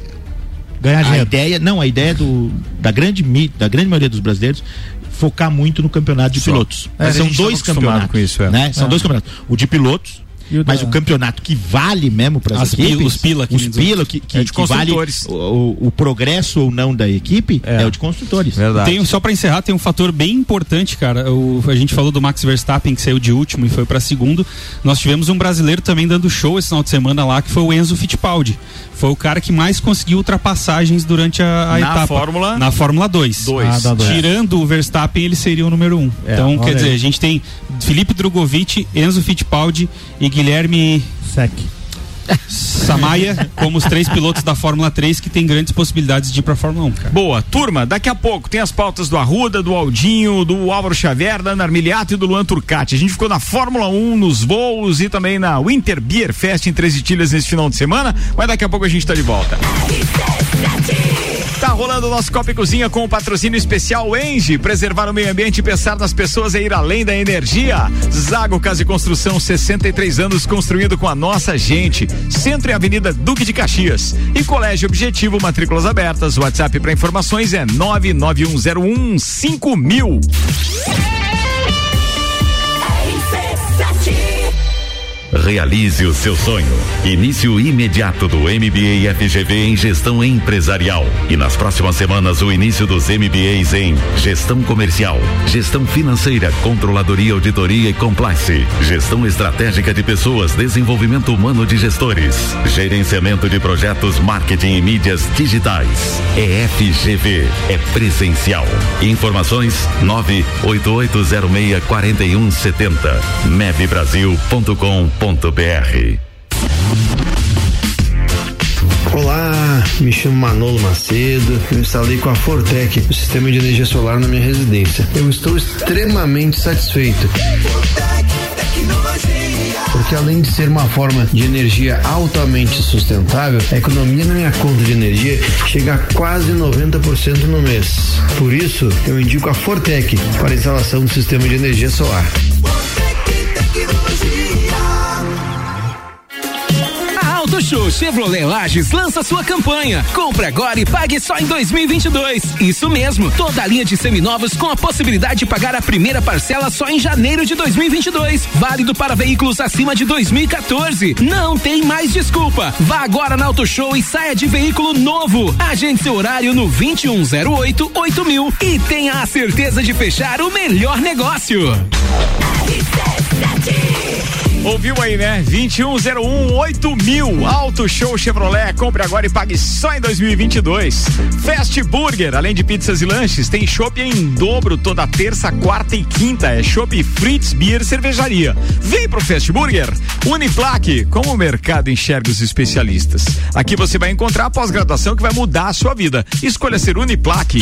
Ganhar a dinheiro. ideia, não, a ideia do da grande da grande maioria dos brasileiros focar muito no campeonato de Só. pilotos. É, a São dois campeonatos, com isso, é. né? São É. dois campeonatos. O de pilotos E o mas da- o campeonato que vale mesmo para As as pila- equipes, os pila que os pila que, que, É que vale o, o- progresso ou não da equipe É. é, o de construtores. Verdade. Tem, só pra encerrar, tem um fator bem importante, cara. O, a gente falou do Max Verstappen, que saiu de último e foi pra segundo. Nós tivemos um brasileiro também dando show esse final de semana lá, que foi o Enzo Fittipaldi. Foi o cara que mais conseguiu ultrapassagens durante a, a Na etapa. Fórmula- Na Fórmula 2. Dois. Ah. Tirando o Verstappen, ele seria o número um. É, então, quer dizer, aí. a gente tem Felipe Drogovic, Enzo Fittipaldi e Guilherme Sec. Samaia como os três pilotos da Fórmula 3 que tem grandes possibilidades de ir pra Fórmula 1, cara. Boa, turma, daqui a pouco tem as pautas do Arruda, do Aldinho, do Álvaro Xavier, da Ana Armiliato e do Luan Turcati. A gente ficou na Fórmula 1, nos voos e também na Winter Beer Fest em Três Itilhas nesse final de semana, mas daqui a pouco a gente tá de volta. Tá rolando o nosso Copa e Cozinha com o patrocínio especial Engie. Preservar o meio ambiente e pensar nas pessoas é ir além da energia. Zago Casa e Construção, 63 anos construindo com a nossa gente. Centro e Avenida Duque de Caxias. E Colégio Objetivo, matrículas abertas. WhatsApp para informações é 99101 5000. Realize o seu sonho. Início imediato do MBA FGV em Gestão Empresarial. E nas próximas semanas, o início dos MBAs em Gestão Comercial, Gestão Financeira, Controladoria, Auditoria e Compliance, Gestão Estratégica de Pessoas, Desenvolvimento Humano de Gestores, Gerenciamento de Projetos, Marketing e Mídias Digitais. É FGV. É presencial. Informações 988064170. mevbrasil.com.br Olá, me chamo Manolo Macedo. Eu instalei com a Fortec o sistema de energia solar na minha residência. Eu estou extremamente satisfeito. Porque além de ser uma forma de energia altamente sustentável, a economia na minha conta de energia chega a quase 90% no mês. Por isso, eu indico a Fortec para a instalação do sistema de energia solar. Auto Show Chevrolet Lages lança sua campanha. Compre agora e pague só em 2022. Isso mesmo, toda a linha de seminovos com a possibilidade de pagar a primeira parcela só em janeiro de 2022. Válido para veículos acima de 2014. Não tem mais desculpa. Vá agora na Auto Show e saia de veículo novo. Agende seu horário no 2108 8000 e tenha a certeza de fechar o melhor negócio. Ouviu aí, né? 2101 8000 Auto Show Chevrolet. Compre agora e pague só em 2022. Fast Burger, além de pizzas e lanches, tem chopp em dobro toda terça, quarta e quinta. É chopp Fritz Beer Cervejaria. Vem pro Fast Burger. Uniplaque, como o mercado enxerga os especialistas. Aqui você vai encontrar a pós-graduação que vai mudar a sua vida. Escolha ser Uniplaque.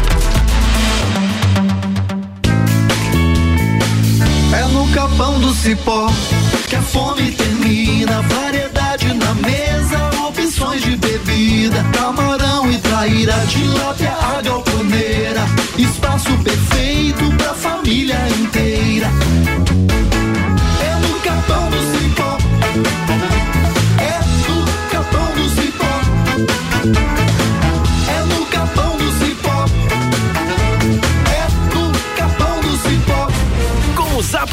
Capão do cipó que a fome termina. Variedade na mesa, opções de bebida. Camarão e traíra, tilápia,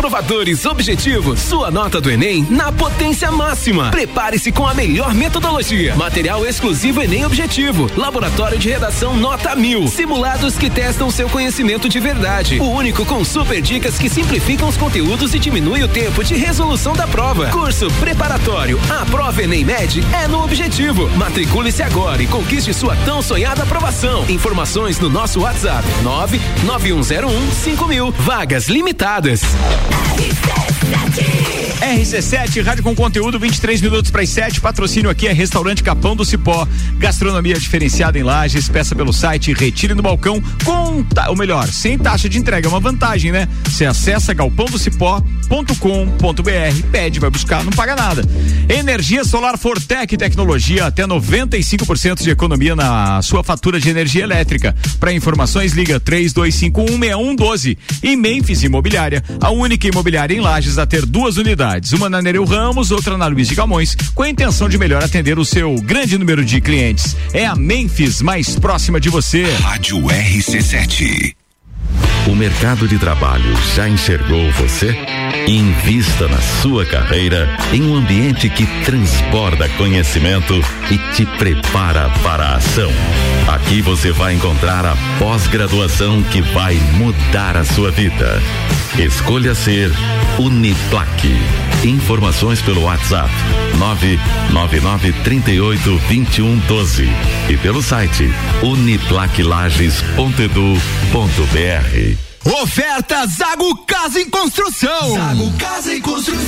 aprovadores objetivos, sua nota do Enem na potência máxima. Prepare-se com a melhor metodologia. Material exclusivo Enem Objetivo. Laboratório de redação nota mil. Simulados que testam seu conhecimento de verdade. O único com super dicas que simplificam os conteúdos e diminui o tempo de resolução da prova. Curso preparatório. A prova Enem Med é no Objetivo. Matricule-se agora e conquiste sua tão sonhada aprovação. Informações no nosso WhatsApp 99101 5000. Vagas limitadas. RC7, rádio com conteúdo, 23 minutos para as 7. Patrocínio aqui é Restaurante Capão do Cipó. Gastronomia diferenciada em Lages. Peça pelo site, retire no balcão com, ou melhor, sem taxa de entrega. É uma vantagem, né? Você acessa galpãodocipó.com.br, pede, vai buscar, não paga nada. Energia Solar Fortec Tecnologia, até 95% de economia na sua fatura de energia elétrica. Para informações, liga 32516112. E Memphis Imobiliária, a única imobiliária em Lages a ter duas unidades, uma na Nereu Ramos, outra na Luiz de Camões, com a intenção de melhor atender o seu grande número de clientes. É a Memphis mais próxima de você. Rádio RC7. O mercado de trabalho já enxergou você? Invista na sua carreira em um ambiente que transborda conhecimento e te prepara para a ação. Aqui você vai encontrar a pós-graduação que vai mudar a sua vida. Escolha ser Uniplaque. Informações pelo WhatsApp 999 38 21 12 e pelo site uniplaquilages.edu.br. Oferta Zago Casa em Construção. Zago Casa em Construção.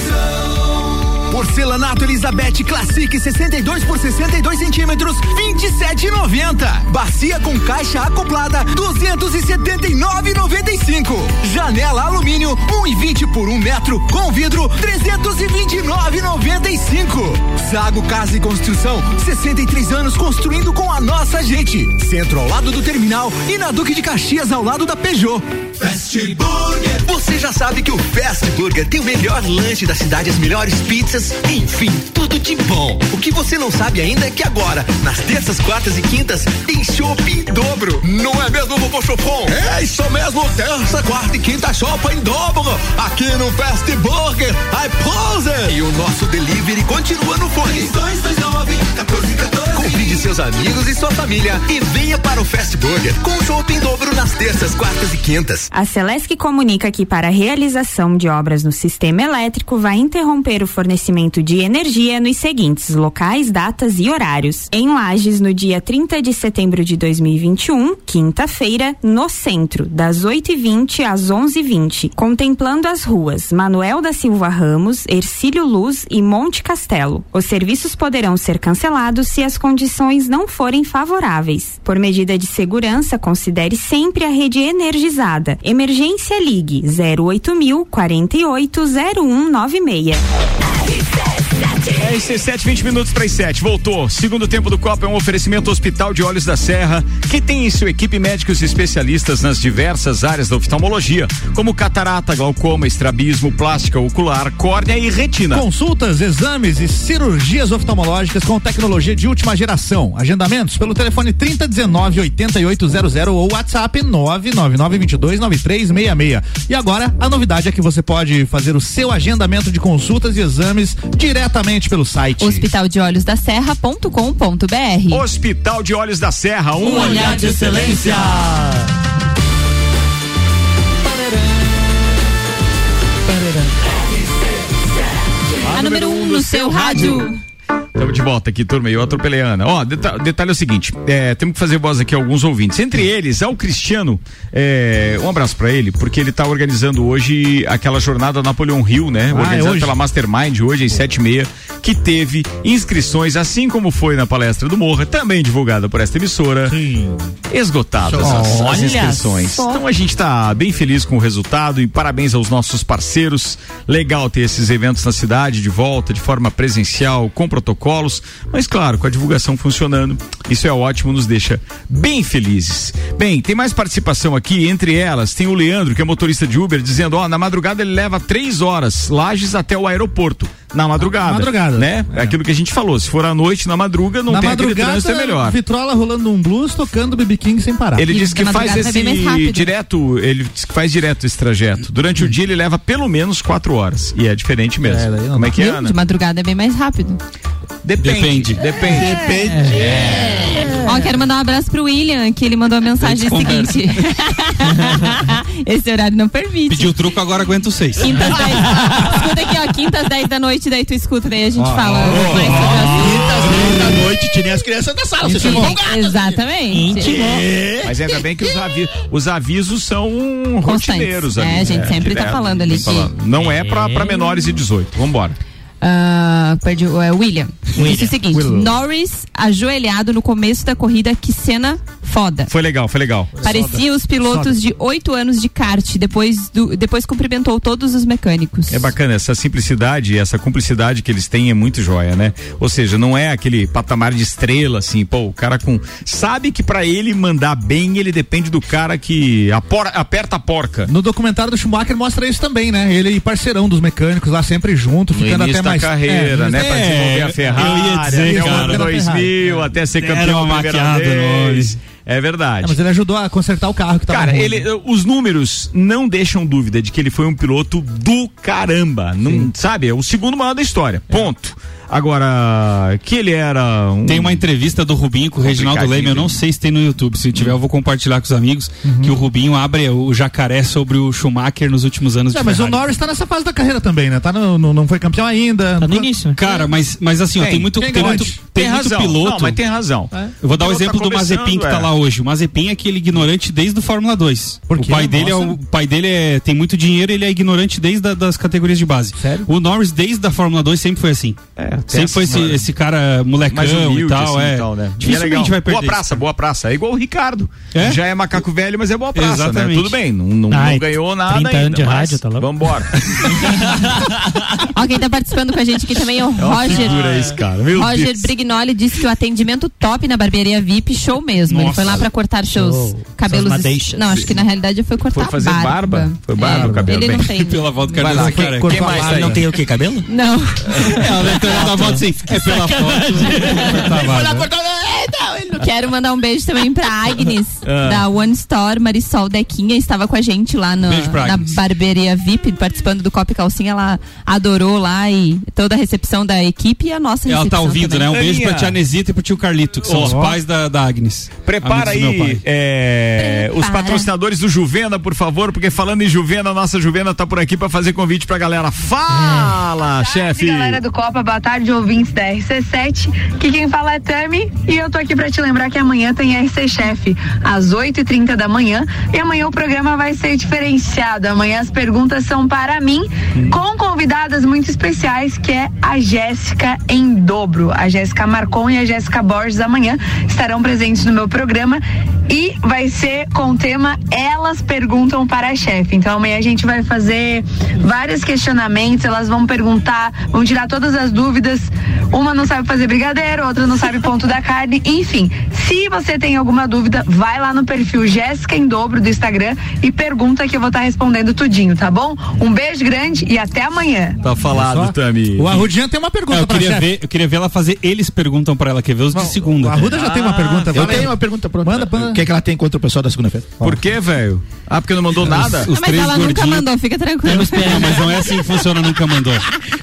Porcelanato Elizabeth Classic 62 por 62 centímetros, 27,90. Bacia com caixa acoplada, 279,95. Janela alumínio 1,20 por 1 metro com vidro, 329,95. Zago Casa e Construção, 63 anos construindo com a nossa gente. Centro ao lado do terminal e na Duque de Caxias ao lado da Peugeot. Fast Burger. Você já sabe que o Fast Burger tem o melhor lanche da cidade, as melhores pizzas, enfim, tudo de bom. O que você não sabe ainda é que agora, nas terças, quartas e quintas, tem chopp em dobro. Não é mesmo, vovô Chopon? É isso mesmo, terça, quarta e quinta chopp em dobro. Aqui no Fast Burger, I pose. E o nosso delivery continua no fone. 229 1414. Convide seus amigos e sua família e venha para o Fast Burger com chopp em dobro nas terças, quartas e quintas. A Celesc comunica que para a realização de obras no sistema elétrico vai interromper o fornecimento de energia nos seguintes locais, datas e horários. Em Lages, no dia 30 de setembro de 2021, quinta-feira, no centro, das 8h20 às 11h20, contemplando as ruas Manuel da Silva Ramos, Ercílio Luz e Monte Castelo. Os serviços poderão ser cancelados se as condições não forem favoráveis. Por medida de segurança, considere sempre a rede energizada. Emergência Ligue 08000 48 0196. RC7, 20 minutos para as 7. Voltou. Segundo tempo do Copa é um oferecimento Hospital de Olhos da Serra, que tem em sua equipe médicos especialistas nas diversas áreas da oftalmologia, como catarata, glaucoma, estrabismo, plástica ocular, córnea e retina. Consultas, exames e cirurgias oftalmológicas com tecnologia de última geração. Agendamentos pelo telefone 3019 8800 ou WhatsApp 999229366. E agora, a novidade é que você pode fazer o seu agendamento de consultas e exames diretamente pelo site. Hospital de Olhos da Serra.com.br. Hospital de Olhos da Serra, um, Um olhar de excelência. A número 1 um no seu rádio. Estamos de volta aqui, turma. Eu atropelei a Ana. Ó, deta detalhe é o seguinte: é, temos que fazer voz aqui a alguns ouvintes. Entre eles, ao Cristiano, é, um abraço para ele, porque ele tá organizando hoje aquela jornada Napoleão Rio, né? Ah, é organizada hoje? pela Mastermind hoje às sete e meia, que teve inscrições, assim como foi na palestra do Morra, também divulgada por esta emissora. Esgotadas as, as inscrições. só. Então a gente tá bem feliz com o resultado e parabéns aos nossos parceiros. Legal ter esses eventos na cidade de volta, de forma presencial, com protocolos, mas claro, com a divulgação funcionando. Isso é ótimo, nos deixa bem felizes. Bem, tem mais participação aqui, entre elas tem o Leandro, que é motorista de Uber, dizendo, ó, na madrugada ele leva três horas, Lages até o aeroporto. Na madrugada. madrugada. Né? É. Aquilo que a gente falou. Se for à noite, na madruga, não Na tem aquele madrugada, trânsito, é melhor. Vitrola rolando um blues, tocando BB King sem parar. Ele disse que faz esse direto, ele diz que faz direto esse trajeto. Durante o dia ele leva pelo menos quatro horas. E é diferente mesmo. Como é que é? Ana? De madrugada é bem mais rápido. Depende. Depende. Depende. Ó, quero mandar um abraço pro William, que ele mandou a mensagem seguinte. Esse horário não permite. Pediu truco, agora aguenta os seis. Quintas 10. escuta aqui, ó, quintas 10 da noite, daí tu escuta, daí a gente Ó, fala ó, mais sobre o assunto. Quintas da noite, tirem as crianças da sala, vocês estão empolgados. Exatamente. Mas ainda bem que os, avi- os avisos são Constantes. rotineiros ali. É, a gente sempre tá falando ali falando. Não é pra, pra menores de 18. Vambora. Ah, perdi, é, William. William. Disse o seguinte: Willow. Norris ajoelhado no começo da corrida, que cena foda. Foi legal, foi legal. Parecia os pilotos de oito anos de kart, depois, do, depois cumprimentou todos os mecânicos. É bacana, essa simplicidade, essa cumplicidade que eles têm é muito joia, né? Ou seja, não é aquele patamar de estrela, assim, pô, o cara com. Sabe que pra ele mandar bem, ele depende do cara que apor- aperta a porca. No documentário do Schumacher mostra isso também, né? Ele e parceirão dos mecânicos lá sempre junto, ficando até carreira, é, né? Pra é, desenvolver a Ferrari, eu ia dizer, até o cara. ano 2000, até ser Deram campeão uma maquiada. É verdade. É, mas ele ajudou a consertar o carro que tava Cara, ruim. ele, os números não deixam dúvida de que ele foi um piloto do caramba. Não, sabe? É o segundo maior da história. Ponto. Agora, que ele era um. Tem uma entrevista do Rubinho com o Reginaldo Leme, eu não sei se tem no YouTube, se tiver eu vou compartilhar com os amigos, Uhum. que o Rubinho abre o jacaré sobre o Schumacher nos últimos anos É, de mas o Ferrari. Norris tá nessa fase da carreira também, né? Tá no, no- não foi campeão ainda. Tá no Cara, mas, mas assim, ó, Quem? tem muito, Quem tem muito? Tem, Tem muito piloto. Não, mas tem razão. Eu vou dar o Piloto exemplo tá do Mazepin que tá é. lá hoje. O Mazepin é aquele ignorante desde o Fórmula 2. Por o quê? pai dele é o o pai dele é, tem muito dinheiro, ele é ignorante desde a, das categorias de base. Sério? O Norris desde a Fórmula 2 sempre foi assim. Sempre foi esse, esse cara molecão mais humilde, e tal, assim, é. e tal, né? E é Dificilmente legal. vai perder. Boa praça, boa praça. É igual o Ricardo. É? Já é macaco velho, mas é boa praça, né? Exatamente. Tudo bem, não, não, Ai, não ganhou nada 30 ainda. anos de rádio, tá louco? Vambora. Ó, quem tá participando com a gente aqui também é o Roger. figura esse cara, meu Roger Deus. Brignoli disse que o atendimento top na barbearia VIP, show mesmo. Ele Nossa. foi lá pra cortar seus Show. cabelos. Madeixas. Não, acho que na realidade foi cortar Foi fazer a barba. Foi barba o cabelo. Ele bem. não tem. Pela volta, Vai lá, essa quem- cara. mais barba. Não tem o que, cabelo? Não. Ela volta assim. É pela foto. Tá, vai. Quero mandar um beijo também pra Agnes, Ah. da One Store, Marisol Dequinha, estava com a gente lá no- Beijo na barbearia VIP, participando do Copa e Calcinha. Ela adorou lá e toda a recepção da equipe e a nossa Ela tá ouvindo, também. né? Um beijo Aninha. pra tia Nesita e pro tio Carlito, que são Ó. os pais da, da Agnes. Prepara aí é, os Prepara. patrocinadores do Juvena, por favor, porque falando em Juvena, a nossa Juvena tá por aqui pra fazer convite pra galera. Fala, chefe! Galera do Copa, boa tarde, ouvintes da RC7. Aqui quem fala é Tami e eu tô aqui pra te lembrar que amanhã tem RC Chef às 8h30 da manhã e amanhã o programa vai ser diferenciado. Amanhã as perguntas são para mim, com convidadas muito especiais, que é a Jéssica em dobro. A Jéssica Marcon e a Jéssica Borges amanhã estarão presentes no meu programa e vai ser com o tema Elas Perguntam para a Chefe. Então amanhã a gente vai fazer vários questionamentos, elas vão perguntar, vão tirar todas as dúvidas. Uma não sabe fazer brigadeiro, outra não sabe ponto da carne, enfim. Se você tem alguma dúvida, vai lá no perfil Jéssica em dobro do Instagram e pergunta que eu vou estar respondendo tudinho, tá bom? Um beijo grande e até amanhã. Tá falado, Só. Tami. O Arrudinha tem uma É, pergunta eu, pra queria ver, eu queria ver ela fazer. Eles perguntam pra ela, quer ver os de segunda. O Arruda já tem uma pergunta. Eu tenho uma pergunta pronta. Manda, manda. O que é que ela tem contra o pessoal da segunda-feira? Por quê, velho? Ah, porque não mandou nada? Os Ah, mas três ela nunca gordinhos. mandou, fica tranquilo. Não, mas não é assim que funciona, nunca mandou.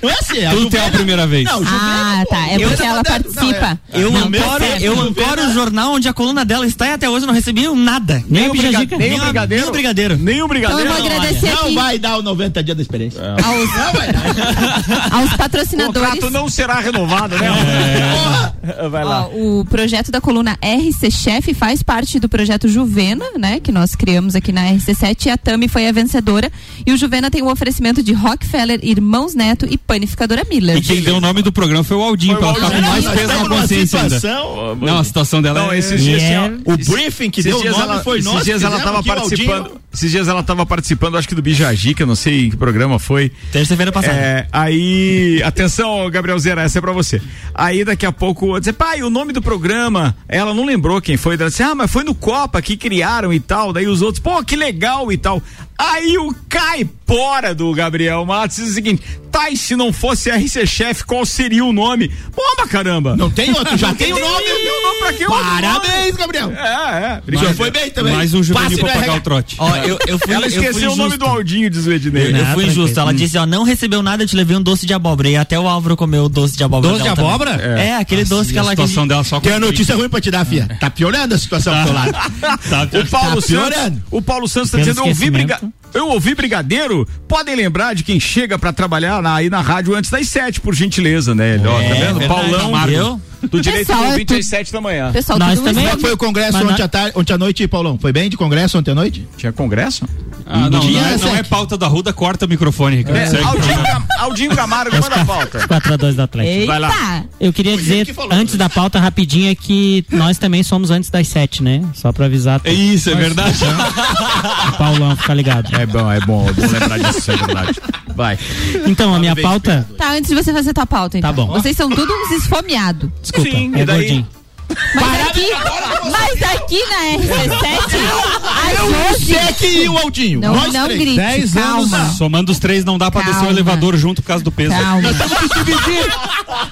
Não é assim, Tudo tem a primeira vez. Não, Ah, tá. É Eu porque ela mandando- participa. Eu No meu ancoro, tempo, eu ancoro o jornal onde a coluna dela está e até hoje eu não recebi nada. Nem o, briga- Bijagica, nem o brigadeiro? Nem o brigadeiro. Nem o brigadeiro? Então eu vou agradecer Não aqui vai dar o 90 dias da experiência. É. aos, aos O patrocinadores. contrato não será renovado, né? Vai lá. Ó, o projeto da coluna RC Chef faz parte do projeto Juvena, né? Que nós criamos aqui na RC7 e a Tami foi a vencedora. E o Juvena tem o oferecimento de Rockefeller, Irmãos Neto e Panificadora Miller. E quem deu o nome do programa foi o Aldinho, Foi o pra ela ficar com mais peso na numa consciência ainda. Não, a situação dela Não, é... esses dias, assim, ó, O esses- briefing que esses deu o dias nome ela, foi esses nós. dias ela tava aqui, o participando. Aldinho. Esses dias ela tava participando, acho que do Bijagica, não sei que programa foi. Terça-feira passada. É, aí, atenção, Gabriel Zera, essa é pra você. Aí daqui a pouco, eu dizer, pai, o nome do programa, ela não lembrou quem foi. Ela disse, ah, mas foi no Copa que criaram e tal. Daí os outros, pô, que legal e tal. Aí o caipora do Gabriel Matos diz o seguinte: Tá, e se não fosse RC Chef, qual seria o nome? Bomba, caramba! Não tem outro, já tem o nome. Tem o nome pra quê? Parabéns, Gabriel. É, é. Senhor foi bem também. Mais um juvenil pra pagar o trote. Ó, eu, eu fui, Ela eu fui esqueceu o nome do Aldinho, diz o Ednei. Eu fui injusto. Ela disse, ó, não recebeu nada, eu te levei um doce de abóbora. E até o Álvaro comeu o doce de abóbora. Doce de abóbora? É, aquele doce que a ela situação dela só Tem a notícia ruim pra te dar, fia. Tá piorando a situação do teu lado. O Paulo Tá Santos, piorando. o Paulo Santos tá dizendo, eu ouvi, esquecimento. Briga, eu ouvi brigadeiro. Podem lembrar de quem chega pra trabalhar na- aí na rádio antes das sete, por gentileza, né? Ele, ó, tá vendo? verdade, Paulão do direito Pessoal, ao é ouvinte às sete da manhã. Pessoal, Nós tudo também- Como é que foi o congresso ontem à, tarde, ontem à noite, Paulão? Foi bem de congresso ontem à noite? Tinha congresso? Ah, não, Dia não, é, não é pauta da Ruda, corta o microfone. Ricardo. É. Aldinho, Aldinho Camargo, manda a pauta. 4x2 do Atlético. Eita! Vai lá. Eu queria dizer, antes da pauta rapidinho, é que nós também somos antes das 7, né? Só pra avisar. É isso, é verdade. O Paulão ficar ligado. É bom, é bom, é bom lembrar disso, é verdade. Vai. Então, a minha pauta. Tá, antes de você fazer tua pauta, então. Tá bom. Vocês são todos uns esfomeados. Desculpa, Sim, é e daí? gordinho. Mas aqui, mas aqui na RC7, às 11. Você e o Aldinho. Não, nós não três. grite, Dez calma. Somando os três, não dá pra descer o Calma. elevador junto por causa do peso. Calma. Nós estamos que dividir.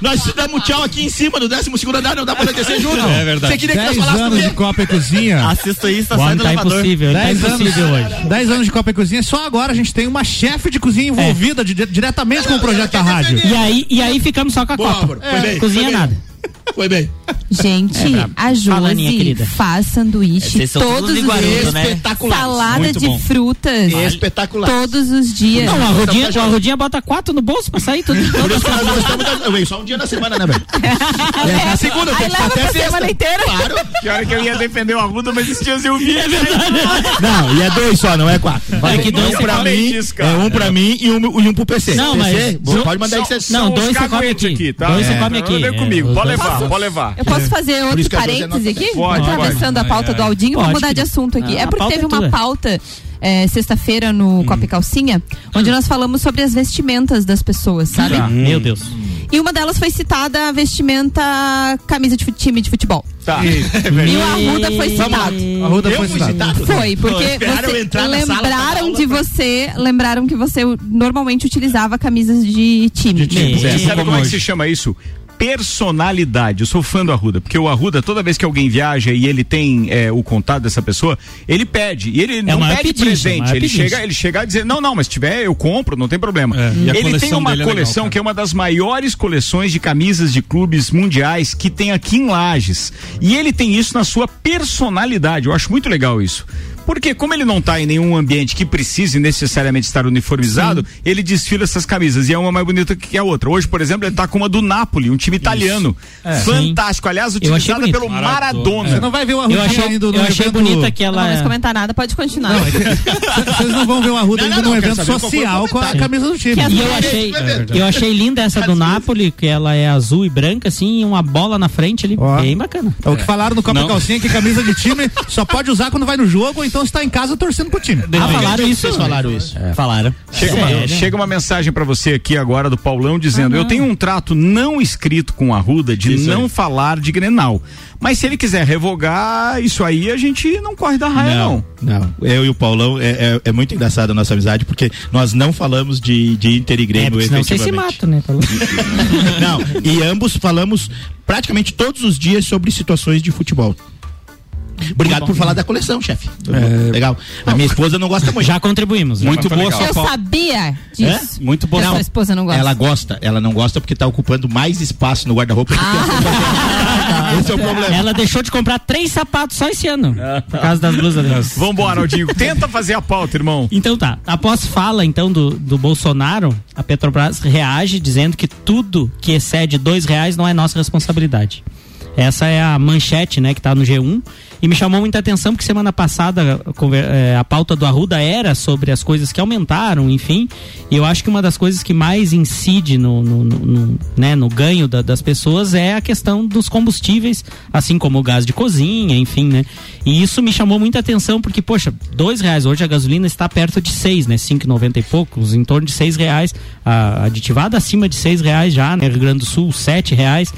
Nós damos tchau aqui em cima do 12 segundo andar, não dá pra descer junto. É verdade. Você queria que nós 10 falássemos anos de? Copa e Cozinha. Assista isso, tá saindo do tá elevador. impossível, ele tá 10 anos, impossível hoje. 10 anos de Copa e Cozinha, só agora a gente tem uma chefe de cozinha envolvida di- diretamente com o projeto da rádio. E aí, e aí ficamos só com a Boa, Copa. Álvaro, foi bem, Cozinha foi bem. nada. Foi bem. Gente, É brabo. a Fala, Aninha, Josi querida. faz sanduíche são todos os dias. né? Espetacular. Salada Muito de bom. frutas. Espetacular. Todos os dias. Não, a rodinha, a rodinha bota quatro no bolso pra sair tudo. Por isso que nós gostamos da. Eu venho só um dia na semana, né, velho? É, na segunda, Aí leva até sexta. semana inteira. Claro. Que hora que eu ia defender o Arruda, mas esses dias eu vi. É Não, e é dois só, não é quatro. É que dois um pra come mim, é um pra mim e um, e um pro PC. Não, PC, mas- pode mandar aí que você Não, São dois você come aqui. tá? Dois você É, come aqui. Vem É, comigo, pode levar, pode levar. Eu posso fazer outro anota- aqui? Pode, Atravessando pode. a pauta do Aldinho, vamos Pode, mudar de assunto aqui. Ah, é porque pauta teve é uma pauta é, sexta-feira no Copa e Calcinha, onde nós falamos sobre as vestimentas das pessoas, sabe? Tá. Meu Deus. E uma delas foi citada a vestimenta camisa de time de futebol. Tá. E o Arruda foi citado. Arruda foi citado. citado? Foi, porque você lembraram de pra- você, lembraram que você normalmente utilizava camisas de time. time, Você É, sabe como como é que se chama isso? Personalidade. Eu sou fã do Arruda, porque o Arruda, toda vez que alguém viaja e ele tem é, o contato dessa pessoa, ele pede. E ele não o maior pede é o presente. maior Ele chega, ele chega a dizer: não, não, mas se tiver, eu compro, não tem problema. É, ele tem uma é legal, coleção cara. que é uma das maiores coleções de camisas de clubes mundiais que tem aqui em Lages. E ele tem isso na sua personalidade. Eu acho muito legal isso. Porque como ele não está em nenhum ambiente que precise necessariamente estar uniformizado, ele desfila essas camisas e é uma mais bonita que a outra. Hoje, por exemplo, ele está com uma do Napoli, um time italiano. Fantástico. Aliás, utilizada pelo Maradona. Maradona. Você não vai ver o Arruda Eu achei, ainda no eu achei evento... bonita que Não vou mais ela. comentar nada, pode continuar. Vocês não vão ver o Arruda Não, ainda não, num não, evento social com a camisa do time. E eu achei, verdade. eu achei linda essa do Napoli, que ela é azul e branca, assim, e uma bola na frente ali, Ó. bem bacana. É o que falaram no Copa Não. Calcinha que camisa de time só pode usar quando vai no jogo ou então está em casa torcendo pro time. Ah, falaram isso? Vocês falaram isso. Falaram. Chega uma, Sério? chega uma mensagem pra você aqui agora do Paulão dizendo: Eu tenho um trato não escrito com a Ruda de Isso não aí. falar de Grenal. Mas se ele quiser revogar isso aí, a gente não corre da raia, não. Não, não. Eu e o Paulão, é, é, é muito engraçada a nossa amizade, porque nós não falamos de, de Inter e É, Grêmio porque senão vocês se efetivamente. matam, né? Falou. Não, e ambos falamos praticamente todos os dias sobre situações de futebol. Obrigado por falar da coleção, chefe. Legal. A minha esposa não gosta muito. Já contribuímos. já. Muito boa Eu sua pauta. sabia disso. Muito boa a sua esposa não gosta. Ela gosta, ela não gosta porque tá ocupando mais espaço no guarda-roupa do que a Esse é o problema. Ela deixou de comprar três sapatos só esse ano. Por causa das blusas dela. Vambora, Aldinho. Tenta fazer a pauta, irmão. Então tá, após fala então do, do Bolsonaro, a Petrobras reage dizendo que tudo que excede dois reais não é nossa responsabilidade. Essa é a manchete, né, que tá no G1. E me chamou muita atenção porque semana passada a conver- eh, a pauta do Arruda era sobre as coisas que aumentaram, enfim. E eu acho que uma das coisas que mais incide no, no, no- no, né, no ganho da- das pessoas é a questão dos combustíveis, assim como o gás de cozinha, enfim, né? E isso me chamou muita atenção porque, poxa, dois reais hoje a gasolina está perto de seis, né? Cinco noventa e poucos, em torno de seis reais. A aditivada acima de seis reais já, né? Rio Grande do Sul, sete reais.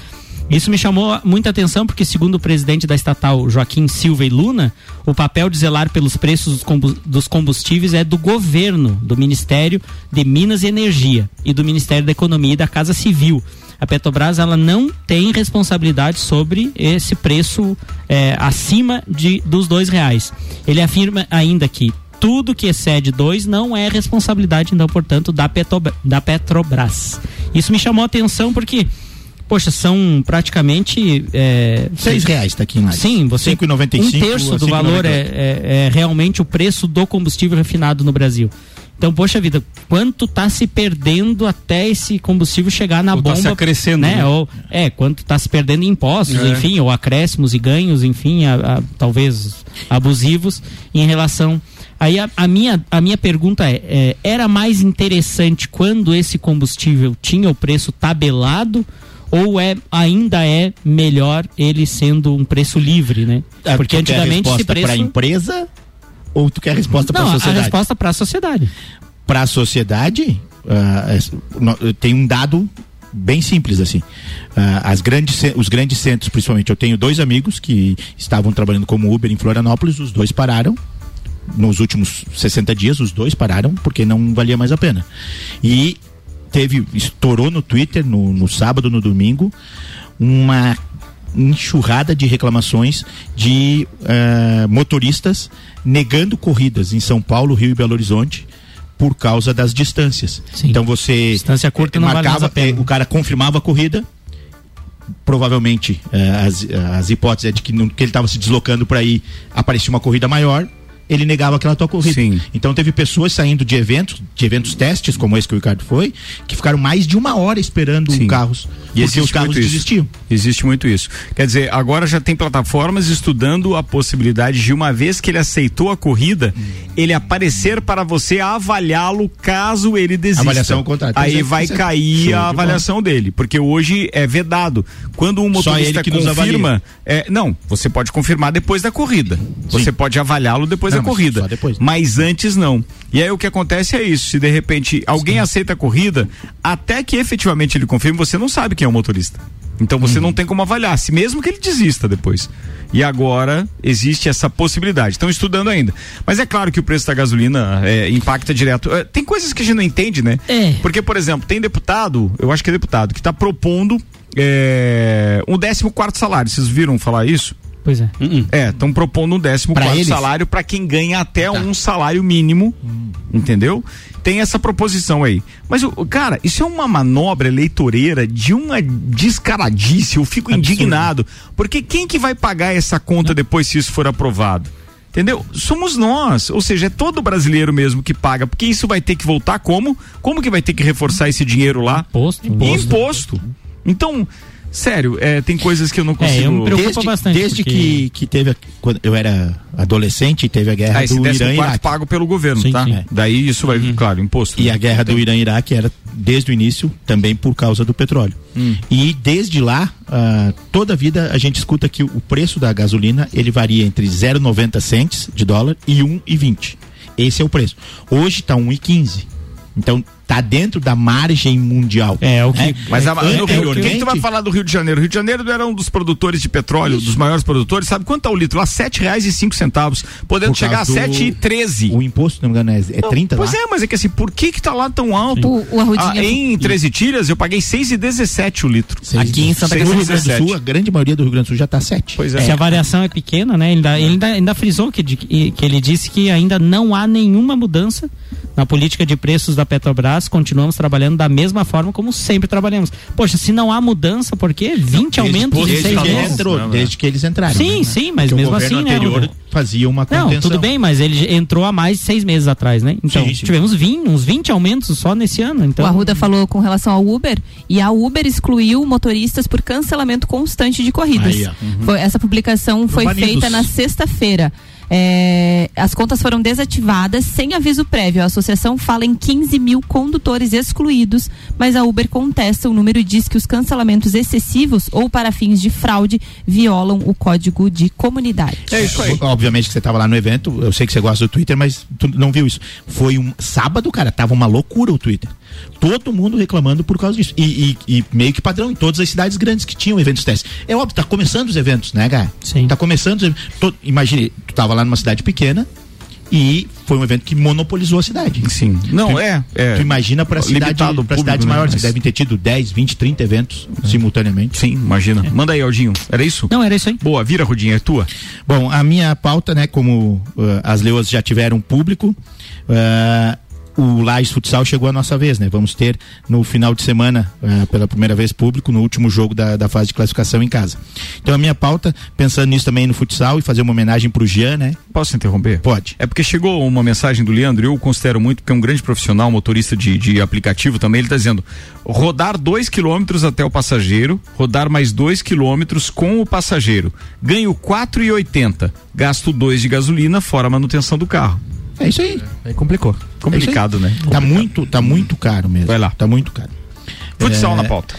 Isso me chamou muita atenção porque, segundo o presidente da estatal Joaquim Silva e Luna, o papel de zelar pelos preços dos combu- dos combustíveis é do governo, do Ministério de Minas e Energia e do Ministério da Economia e da Casa Civil. A Petrobras ela não tem responsabilidade sobre esse preço eh, acima de, dos dois reais. Ele afirma ainda que tudo que excede dois não é responsabilidade, então, portanto, da, Petrob- da Petrobras. Isso me chamou a atenção porque Poxa, são praticamente. É, Seis reais tá aqui em Lages. Sim, você. 5,95 Um terço do 5,98. valor é, é- é realmente o preço do combustível refinado no Brasil. Então, poxa vida, quanto está se perdendo até esse combustível chegar na Ou tá bomba? se acrescendo, né? né? Ou, é, quanto está se perdendo em impostos, É. enfim, ou acréscimos e ganhos, enfim, a- a- talvez abusivos em relação. Aí a, a minha, a minha pergunta é, é: era mais interessante quando esse combustível tinha o preço tabelado? Ou é, ainda é melhor ele sendo um preço livre, né? Ah, Porque tu quer antigamente esse resposta preço. pra empresa ou tu quer resposta para Não, a a sociedade? resposta para a sociedade. Para a sociedade, no- tem um dado bem simples assim. Ah, as grandes, os grandes centros, principalmente, eu tenho dois amigos que estavam trabalhando como Uber em Florianópolis, os dois pararam. Nos últimos 60 dias, os dois pararam porque não valia mais a pena. E teve, estourou no Twitter no, no sábado, no domingo, uma enxurrada de reclamações de eh, motoristas negando corridas em São Paulo, Rio e Belo Horizonte por causa das distâncias. Então você Distância curta eh, não vale marcava, pena. eh, o cara confirmava a corrida provavelmente eh, as, as hipóteses é de que, que ele estava se deslocando para ir, aparecia uma corrida maior, ele negava aquela tua corrida. Sim. Então teve pessoas saindo de eventos, de eventos testes, como esse que o Ricardo foi, que ficaram mais de uma hora esperando Sim. carros. E porque os carros isso. desistiam. Existe muito isso. Quer dizer, agora já tem plataformas estudando a possibilidade de, uma vez que ele aceitou a corrida, ele aparecer para você avaliá-lo caso ele desista. Avaliação. Pois Aí é, vai é cair a avaliação dele. Porque hoje é vedado. Quando um motorista confirma. é, não, você pode confirmar depois da corrida. Você pode avaliá-lo depois Não, da mas corrida. depois. Mas antes não. E aí o que acontece é isso. Se de repente alguém aceita a corrida, até que efetivamente ele confirme, você não sabe quem é o motorista. Então Uhum. você não tem como avaliar, se mesmo que ele desista depois. E agora existe essa possibilidade. Estão estudando ainda. Mas é claro que o preço da gasolina é, impacta direto. É, tem coisas que a gente não entende, né? É. Porque, por exemplo, tem deputado, eu acho que é deputado, que está propondo é, um 14 quarto salário. Vocês viram falar isso? Pois é. É, estão propondo um 14 Pra quarto eles? Tá. salário para quem ganha até um salário mínimo. Hum. Entendeu? Tem essa proposição aí. Mas, o cara, isso é uma manobra eleitoreira de uma descaradice. Eu fico indignado. Porque quem que vai pagar essa conta depois se isso for aprovado? Entendeu? Somos nós, ou seja, é todo brasileiro mesmo que paga, porque isso vai ter que voltar como? Como que vai ter que reforçar esse dinheiro lá? Imposto. Imposto. Então, sério, é, tem coisas que eu não É, eu me consigo. preocupo Desde, bastante, desde porque- que, que teve, a- quando eu era adolescente, e teve a guerra Ah, do Irã e Iraque. pago pelo governo, Sim, tá? sim. Daí isso vai, claro, imposto. E né? a guerra do Irã e Iraque era desde o início também por causa do petróleo. Hum. E desde lá, ah, toda a vida a gente escuta que o preço da gasolina ele varia entre 0,90 cents de dólar e 1,20. Esse é o preço. Hoje está 1,15. Então tá dentro da margem mundial. É, o que. Mas a, no Rio, quem que tu vai falar do Rio de Janeiro? O Rio de Janeiro era um dos produtores de petróleo, dos maiores produtores. Sabe quanto tá o litro? Lá sete reais e cinco centavos, podendo Por chegar a do- e treze. O imposto, não me engano, é, é 30 Pois lá? é, mas é que assim, por que que tá lá tão alto? O, o. Ah, em 13 tiras eu paguei seis e 17 o litro. Aqui em Santa Catarina, no Rio Grande do 17. Sul, a grande maioria do Rio Grande do Sul já tá 7. Pois Se a variação é pequena, né? Ele ainda, ele ainda, ainda frisou que, que ele disse que ainda não há nenhuma mudança na política de preços da Petrobras. Continuamos trabalhando da mesma forma como sempre trabalhamos. Poxa, se não há mudança, por quê? 20 aumentos em seis meses? entrou, desde que eles entraram. Sim, né? sim, mas Porque mesmo o governo assim, né, anterior fazia uma Não, contenção. tudo bem, mas ele entrou há mais de seis meses atrás, né? Então, Sim, sim. tivemos 20, uns 20 aumentos só nesse ano. Então, O Arruda falou com relação ao Uber e a Uber excluiu motoristas por cancelamento constante de corridas. Aí. Uhum. Foi- essa publicação foi Banidos. feita na sexta-feira. É, as contas foram desativadas sem aviso prévio. A associação fala em 15 mil condutores excluídos, mas a Uber contesta o número e diz que os cancelamentos excessivos ou para fins de fraude violam o código de comunidade. É isso aí. Obviamente que você tava lá no evento, eu sei que você gosta do Twitter, mas tu não viu isso. Foi um sábado, cara, tava uma loucura o Twitter. Todo mundo reclamando por causa disso. E, e- e meio que padrão em todas as cidades grandes que tinham eventos testes. É óbvio, tá começando os eventos, né, cara? Sim. Tá começando os eventos. To- Imagine, tu tava lá numa cidade pequena e foi um evento que monopolizou a cidade. Sim. Não, Tu- é. é. Tu imagina para cidade, cidades né? maiores, Mas- que devem ter tido 10, 20, 30 eventos simultaneamente. Sim, imagina. Manda aí, Aldinho. Era isso? Não, era isso aí. Boa, vira, Rudinha, é tua. Bom, a minha pauta, né, como uh, as leoas já tiveram público, uh, o Lages Futsal chegou a nossa vez, né? Vamos ter no final de semana, uh, pela primeira vez público, no último jogo da, da fase de classificação em casa. Então a minha pauta, pensando nisso também no futsal e fazer uma homenagem pro Jean, né? Posso interromper? Pode. É porque chegou uma mensagem do Leandro, eu o considero muito, porque é um grande profissional, motorista de, de aplicativo também. Ele está dizendo: rodar dois quilômetros até o passageiro, rodar mais dois quilômetros com o passageiro. Ganho 4,80. Gasto 2 de gasolina, fora a manutenção do carro. É isso aí. Aí complicou. Complicado, né? Tá muito, tá muito caro mesmo. Vai lá. Tá muito caro. Futsal É, na pauta.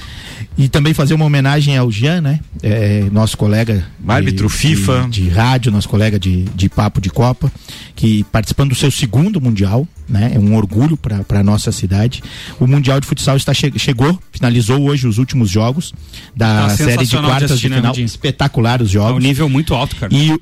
E também fazer uma homenagem ao Jean, né? É, nosso colega. de- Árbitro de- FIFA. De, rádio, nosso colega de, de papo de Copa, que participando do seu segundo Mundial, né? É um orgulho para a nossa cidade. O Mundial de Futsal está che chegou, finalizou hoje os últimos jogos da Tá série de de quartas assistir, de né, final. Rudinho? Espetacular os É um jogos. nível muito alto, cara. E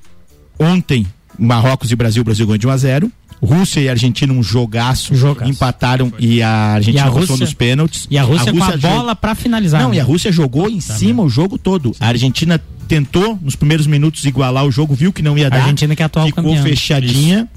ontem, Marrocos e Brasil, o Brasil ganhou de 1 a 0 Rússia e Argentina um jogaço, Jogaço. empataram e a Argentina E a passou Rússia- nos pênaltis. E a Rússia, com a bola pra finalizar. não, né? e a Rússia jogou em cima o jogo todo. A Argentina tentou nos primeiros minutos igualar o jogo, viu que não ia A dar. Argentina que é a atual ficou campeã. fechadinha.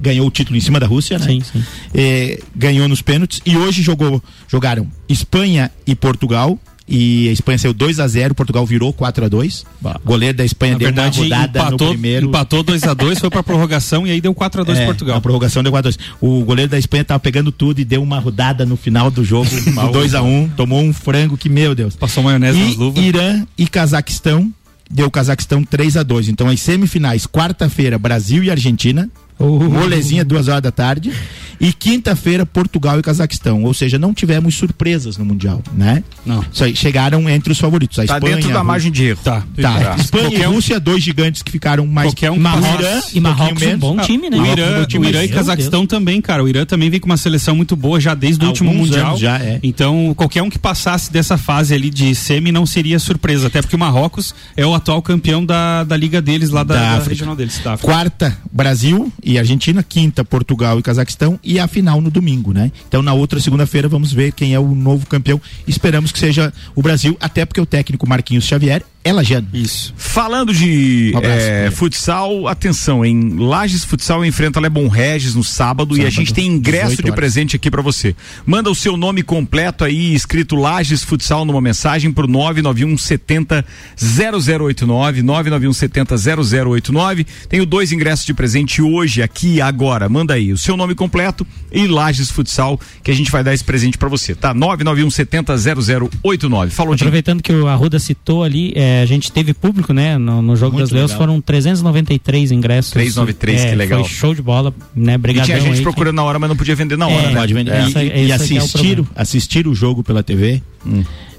Ganhou o título em cima da Rússia, né? Sim, sim. É, ganhou nos pênaltis e hoje jogou, jogaram Espanha e Portugal. E a Espanha saiu 2 a 0 Portugal virou 4 a 2 O goleiro da Espanha Na deu verdade, uma rodada empatou, no primeiro. empatou 2x2, foi pra prorrogação e aí deu 4x2 É, Portugal. Na prorrogação deu 4 a 2 O goleiro da Espanha tava pegando tudo e deu uma rodada no final do jogo, 2 a 1 tomou um frango que, meu Deus. Passou maionese nas E luvas. Irã e Cazaquistão, deu Cazaquistão 3 a 2 Então as semifinais, quarta-feira, Brasil e Argentina. Molezinha, duas horas da tarde. E quinta-feira, Portugal e Cazaquistão. Ou seja, não tivemos surpresas no Mundial, né? Não. Isso aí, chegaram entre os favoritos. A Tá Espanha, dentro da Rú- margem de erro. Tá. Tá. Tá. Espanha Qualquer e um- Rússia, dois gigantes que ficaram mais. Qualquer um que Marrocos, passasse- E Marrocos pouquinho um bom time, né? O Irã, o Irã e Cazaquistão também, cara. O Irã também vem com uma seleção muito boa já desde o último Mundial. já, é. Então, qualquer um que passasse dessa fase ali de semi não seria surpresa. Até porque o Marrocos é o atual campeão da, da liga deles, lá da, Da da regional deles. Da África. Quarta, Brasil e Argentina. Quinta, Portugal e Cazaquistão. E a final no domingo, né? Então, na outra segunda-feira, vamos ver quem é o novo campeão. Esperamos que seja o Brasil, até porque o técnico Marquinhos Xavier é lajeano. Isso. Falando de Um abraço, Guilherme. futsal, atenção, em Lages Futsal enfrenta Lebon Regis no sábado, e a Sábado, gente tem ingresso 18 de presente aqui pra você. Manda o seu nome completo aí, escrito Lages Futsal numa mensagem pro 991 70 0089, 991 70 0089. Tenho dois ingressos de presente hoje, aqui e agora. Manda aí o seu nome completo e Lages Futsal, que a gente vai dar esse presente pra você, tá? 991 70 0089. Falou. Aproveitando que o Arruda citou ali, é, a gente teve público, né? No, no Jogo Muito das Leões foram 393 ingressos. 393, É, que legal. Foi show de bola, né? E Obrigadão tinha gente aí, procurando na hora, mas não podia vender na hora, É, né? Pode vender. É. E, Essa- e é o assistir, problema. assistir o jogo pela TV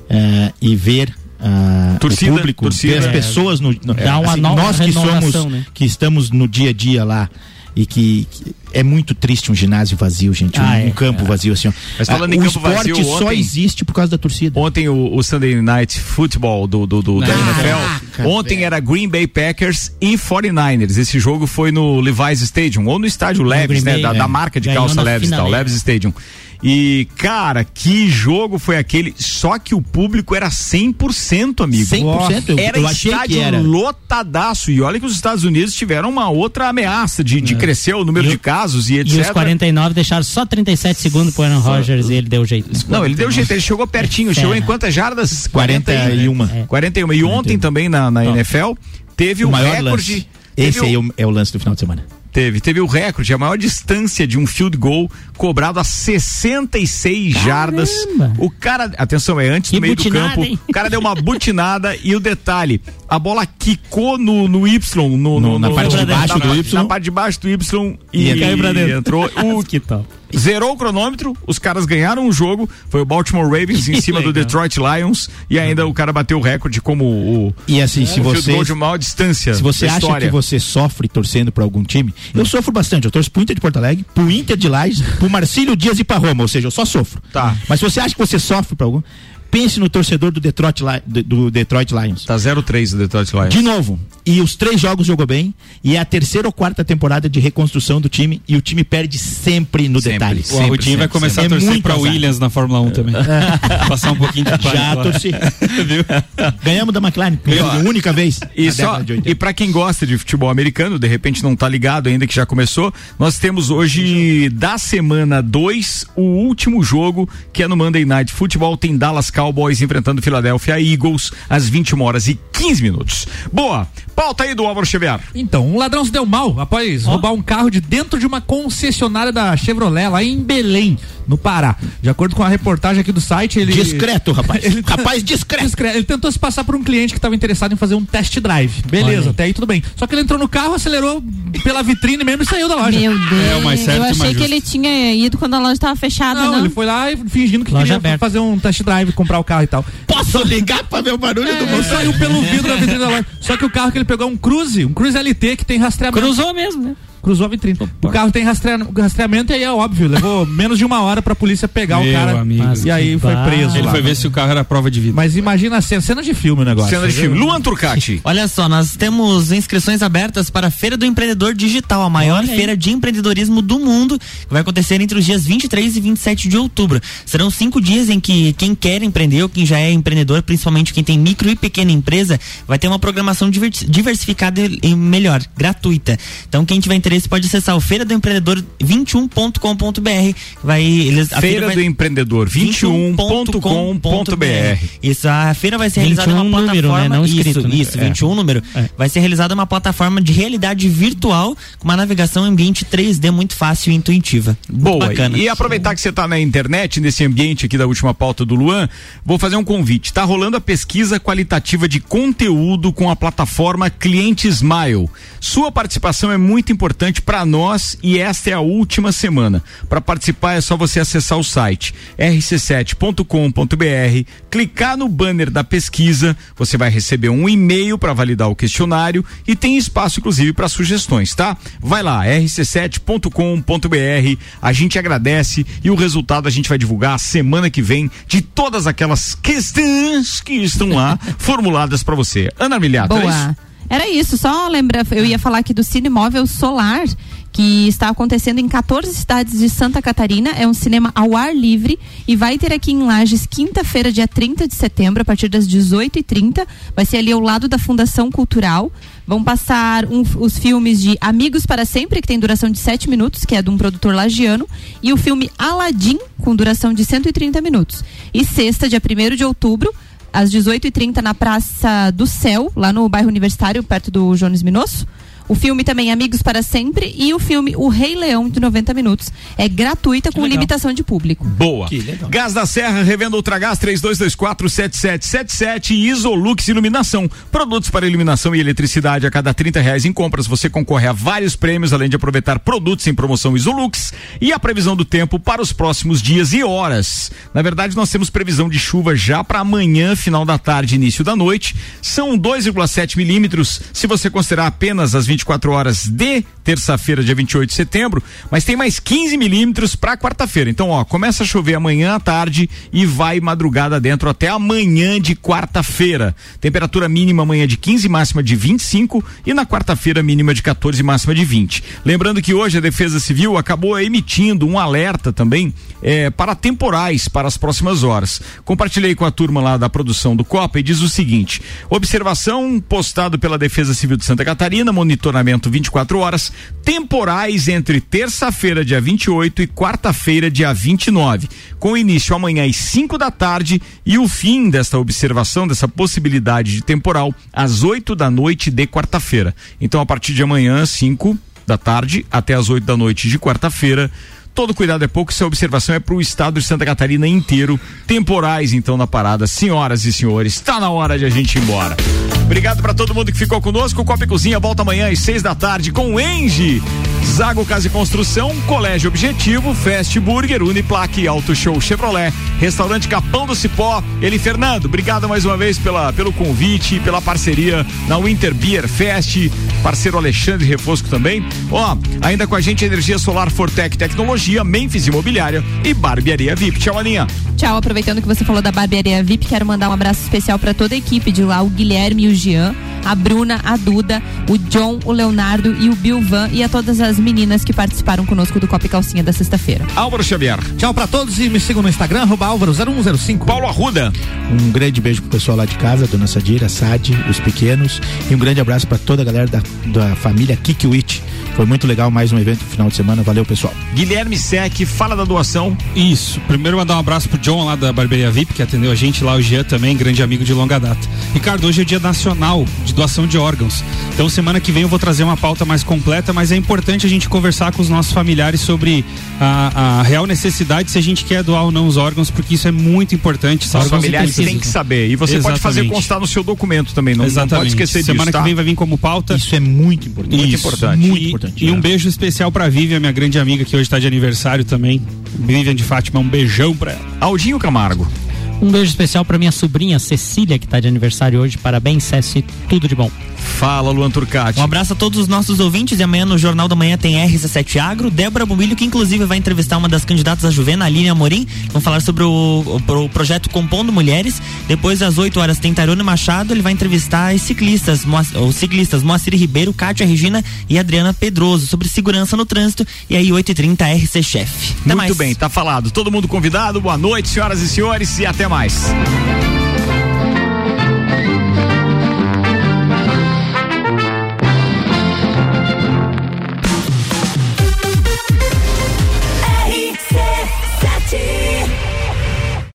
eh, e ver ah, Torcida, o público, torcida. ver as É. pessoas no, no- Dá uma assim, nova nós que somos né? que estamos no dia a dia lá e que, que é muito triste um ginásio vazio, gente, um, Ah, é. um campo vazio assim. ó. Mas falando Ah, em o campo esporte vazio, só ontem- existe por causa da torcida. Ontem o, o Sunday Night Football do, do, do- da NFL. Ontem velho. era Green Bay Packers e 49ers. Esse jogo foi no Levi's Stadium, ou no estádio Levis, Green né? Bay, Da, é. da marca de Ganhou calça na Levis, tal. Levis Stadium. E, cara, que jogo foi aquele? Só que o público era 100%, amigo. 100%, eu- era eu achei que estádio era. lotadaço. E olha que os Estados Unidos tiveram uma outra ameaça de, de crescer o número É. E de casos e E etc. os 49 deixaram só 37 segundos pro Aaron Rodgers e ele deu jeito. Não, ele deu jeito, ele chegou pertinho, chegou em quantas jardas? 41. 41. E ontem também na, na NFL teve o, o maior recorde. lance. Esse aí é o, é o lance do final de semana. Teve, teve o recorde, a maior distância de um field goal cobrado a 66 jardas. O cara, atenção, é antes do meio do campo. hein? O cara deu uma butinada e o detalhe, a bola quicou no, no Y, no, no- na no- parte de na- baixo na- do Y. Na parte de baixo do Y e, E caiu pra dentro. entrou. O, Que tal? Zerou o cronômetro, os caras ganharam o jogo, foi o Baltimore Ravens em cima do. Detroit Lions e ainda o cara bateu o recorde como o, E assim, se você de maior distância Se você acha história. que você sofre torcendo pra algum time, eu sofro bastante. Eu torço pro Inter de Porto Alegre, pro Inter de Lages, pro Marcílio Dias e pra Roma. Ou seja, eu só sofro. Tá. Mas se você acha que você sofre pra algum, pense no torcedor do Detroit, do- Detroit Lions. Tá 0-3 o Detroit Lions. De novo. E os três jogos jogou bem. E é a terceira ou quarta temporada de reconstrução do time. E o time perde sempre no Sempre, detalhe. sempre, O Arrudinho vai começar a É torcer muito pra azar. Williams na Fórmula 1 também. Passar um pouquinho de Já torci. Ganhamos da McLaren. Pela única vez. E, só, década de 80. e para quem gosta de futebol americano, de repente não tá ligado ainda que já começou, nós temos hoje da semana 2 o último jogo que é no Monday Night Football, tem Dallas Cowboys enfrentando Philadelphia Eagles às 21 horas e 15 minutos. Boa, pauta aí do Álvaro Xavier. Então, um ladrão se deu mal após roubar um carro de dentro de uma concessionária da Chevrolet lá em Belém, no Pará. De acordo com a reportagem aqui do site, ele. Discreto, rapaz. Ele- rapaz discreto. Discreto. Ele tentou se passar por um cliente que estava interessado em fazer um test drive. Olha Beleza, aí. até aí tudo bem. Só que ele entrou no carro, acelerou pela vitrine mesmo e saiu da loja. Meu Deus. É certo eu achei mais que justo. ele tinha ido quando a loja estava fechada, Não, não. ele foi lá e fingindo que Loja queria aberta. fazer um test drive, comprar o carro e tal. Posso ligar pra ver o barulho do Ele motor? saiu pelo vidro da vitrine da loja. Só que o carro que ele pegou é um Cruze, um Cruze LT que tem rastreamento. Cruzou mesmo, né? Cruzou a vitrine. O carro tem rastrea- rastreamento e aí é óbvio, levou menos de uma hora pra polícia pegar o Meu cara. amigo. E aí foi barra. preso. Ele lá. foi ver se o carro era prova de vida. Mas imagina a cena, cena de filme o negócio. Cena de filme. Luan Turcati. Olha só, nós temos inscrições abertas para a Feira do Empreendedor Digital, a maior Olha aí. feira de empreendedorismo do mundo, que vai acontecer entre os dias 23 e 27 de outubro. Serão cinco dias em que quem quer empreender ou quem já é empreendedor, principalmente quem tem micro e pequena empresa, vai ter uma programação divers- diversificada e e melhor, gratuita. Então, quem tiver interesse interesse pode acessar o feira do empreendedor 21.com.br. Vai eles a Feira vai- do Empreendedor 21.com.br. Isso, a feira vai ser realizada 21 numa número, plataforma. né? Não escrito, isso, né? isso, É. 21 número. Vai ser realizada uma plataforma de realidade virtual com uma navegação em ambiente 3D muito fácil e intuitiva. Muito Boa. bacana. E aproveitar que você está na internet, nesse ambiente aqui da última pauta do Luan, vou fazer um convite. Está rolando a pesquisa qualitativa de conteúdo com a plataforma Cliente Smile. Sua participação é muito importante para nós e esta é a última semana. Para participar é só você acessar o site rc7.com.br, clicar no banner da pesquisa, você vai receber um e-mail para validar o questionário e tem espaço inclusive para sugestões, tá? Vai lá, rc7.com.br. A gente agradece e o resultado a gente vai divulgar semana que vem de todas aquelas questões que estão lá formuladas para você. Ana é isso? Boa. Era isso, só lembra, eu ia falar aqui do Cine Móvel Solar, que está acontecendo em 14 cidades de Santa Catarina. É um cinema ao ar livre e vai ter aqui em Lages, quinta-feira, dia 30 de setembro, a partir das 18h30. Vai ser ali ao lado da Fundação Cultural. Vão passar um- os filmes de Amigos para Sempre, que tem duração de 7 minutos, que é de um produtor lagiano, e o filme Aladdin, com duração de 130 minutos. E sexta, dia 1 de outubro, às 18h30 na Praça do Céu, lá no bairro Universitário, perto do Jones Minosso. O filme também Amigos para Sempre e o filme O Rei Leão de 90 minutos. É gratuita com limitação de público. Boa. Gás da Serra, revenda Ultragás 32247777 e Isolux Iluminação. Produtos para iluminação e eletricidade a cada 30 reais em compras. Você concorre a vários prêmios, além de aproveitar produtos em promoção Isolux e a previsão do tempo para os próximos dias e horas. Na verdade, nós temos previsão de chuva já para amanhã, final da tarde, início da noite. São 2,7 milímetros, se você considerar apenas as 24 horas de terça-feira, dia 28 de setembro, mas tem mais 15 milímetros para quarta-feira. Então, ó, começa a chover amanhã à tarde e vai madrugada dentro até amanhã de quarta-feira. Temperatura mínima amanhã de 15, máxima de 25 e na quarta-feira mínima de 14, máxima de 20. Lembrando que hoje a Defesa Civil acabou emitindo um alerta também eh, para temporais para as próximas horas. Compartilhei com a turma lá da produção do Copa e diz o seguinte: observação postado pela Defesa Civil de Santa Catarina, monitoramento 24 horas, temporais entre terça-feira, dia 28 e quarta-feira, dia 29, com início amanhã às 5 da tarde e o fim desta observação, dessa possibilidade de temporal, às 8 da noite de quarta-feira. Então, a partir de amanhã, 5 da tarde até às 8 da noite de quarta-feira. Todo cuidado é pouco, essa observação é para o estado de Santa Catarina inteiro. Temporais, então, na parada. Senhoras e senhores, está na hora de a gente ir embora. Obrigado para todo mundo que ficou conosco. O Copa e Cozinha volta amanhã às seis da tarde com o Engie. Zago Casa e Construção, Colégio Objetivo, Fast Burger, Uniplaque, Auto Show Chevrolet, Restaurante Capão do Cipó. Ele, Fernando, obrigado mais uma vez pela, pelo convite, pela parceria na Winter Beer Fest, parceiro Alexandre Refosco também. Ó, ainda com a gente Energia Solar Fortec Tecnologia, Memphis Imobiliária e Barbearia VIP. Tchau, Aninha. Tchau, aproveitando que você falou da Barbearia VIP, quero mandar um abraço especial para toda a equipe de lá, o Guilherme e o Jean, a Bruna, a Duda, o John, o Leonardo e o Bilvan e a todas as meninas que participaram conosco do Copa e Calcinha da sexta-feira. Álvaro Xavier. Tchau pra todos e me sigam no Instagram, arroba Álvaro 0105. Paulo Arruda. Um grande beijo pro pessoal lá de casa, Dona Sadira, Sade, os pequenos. E um grande abraço para toda a galera da, da família Kikiwit. Foi muito legal mais um evento no final de semana. Valeu, pessoal. Guilherme Sec, fala da doação. Isso. Primeiro mandar um abraço pro John lá da Barbearia VIP, que atendeu a gente lá, o Jean também, grande amigo de longa data. Ricardo, hoje é o dia nacional de doação de órgãos. Então semana que vem eu vou trazer uma pauta mais completa, mas é importante a gente conversar com os nossos familiares sobre a, a real necessidade se a gente quer doar ou não os órgãos, porque isso é muito importante. Os familiares têm que saber. E você pode fazer Exatamente. constar no seu documento também. Não, não Exatamente. pode esquecer disso. Semana tá? que vem vai vir como pauta. Isso é muito importante. Muito Isso, importante. Muito e, importante, E né? um beijo especial pra Vivian, minha grande amiga, que hoje tá de aniversário também. Vivian de Fátima, um beijão pra ela. Camargo. Um beijo especial pra minha sobrinha Cecília, que tá de aniversário hoje. Parabéns, Ceci, tudo de bom. Fala, Luan Turcati. Um abraço a todos os nossos ouvintes e amanhã no Jornal da Manhã tem RC7 Agro, Débora Bombilho, que inclusive vai entrevistar uma das candidatas a Juvena, Aline Amorim. Vamos falar sobre o, o, o projeto Compondo Mulheres. Depois, às 8 horas, tem Tarone Machado. Ele vai entrevistar as ciclistas, os ciclistas Moacir Ribeiro, Kátia Regina e Adriana Pedroso sobre segurança no trânsito. E aí, 8h30, RC Chef. Até Muito mais. bem, tá falado. Todo mundo convidado. Boa noite, senhoras e senhores, e até mais.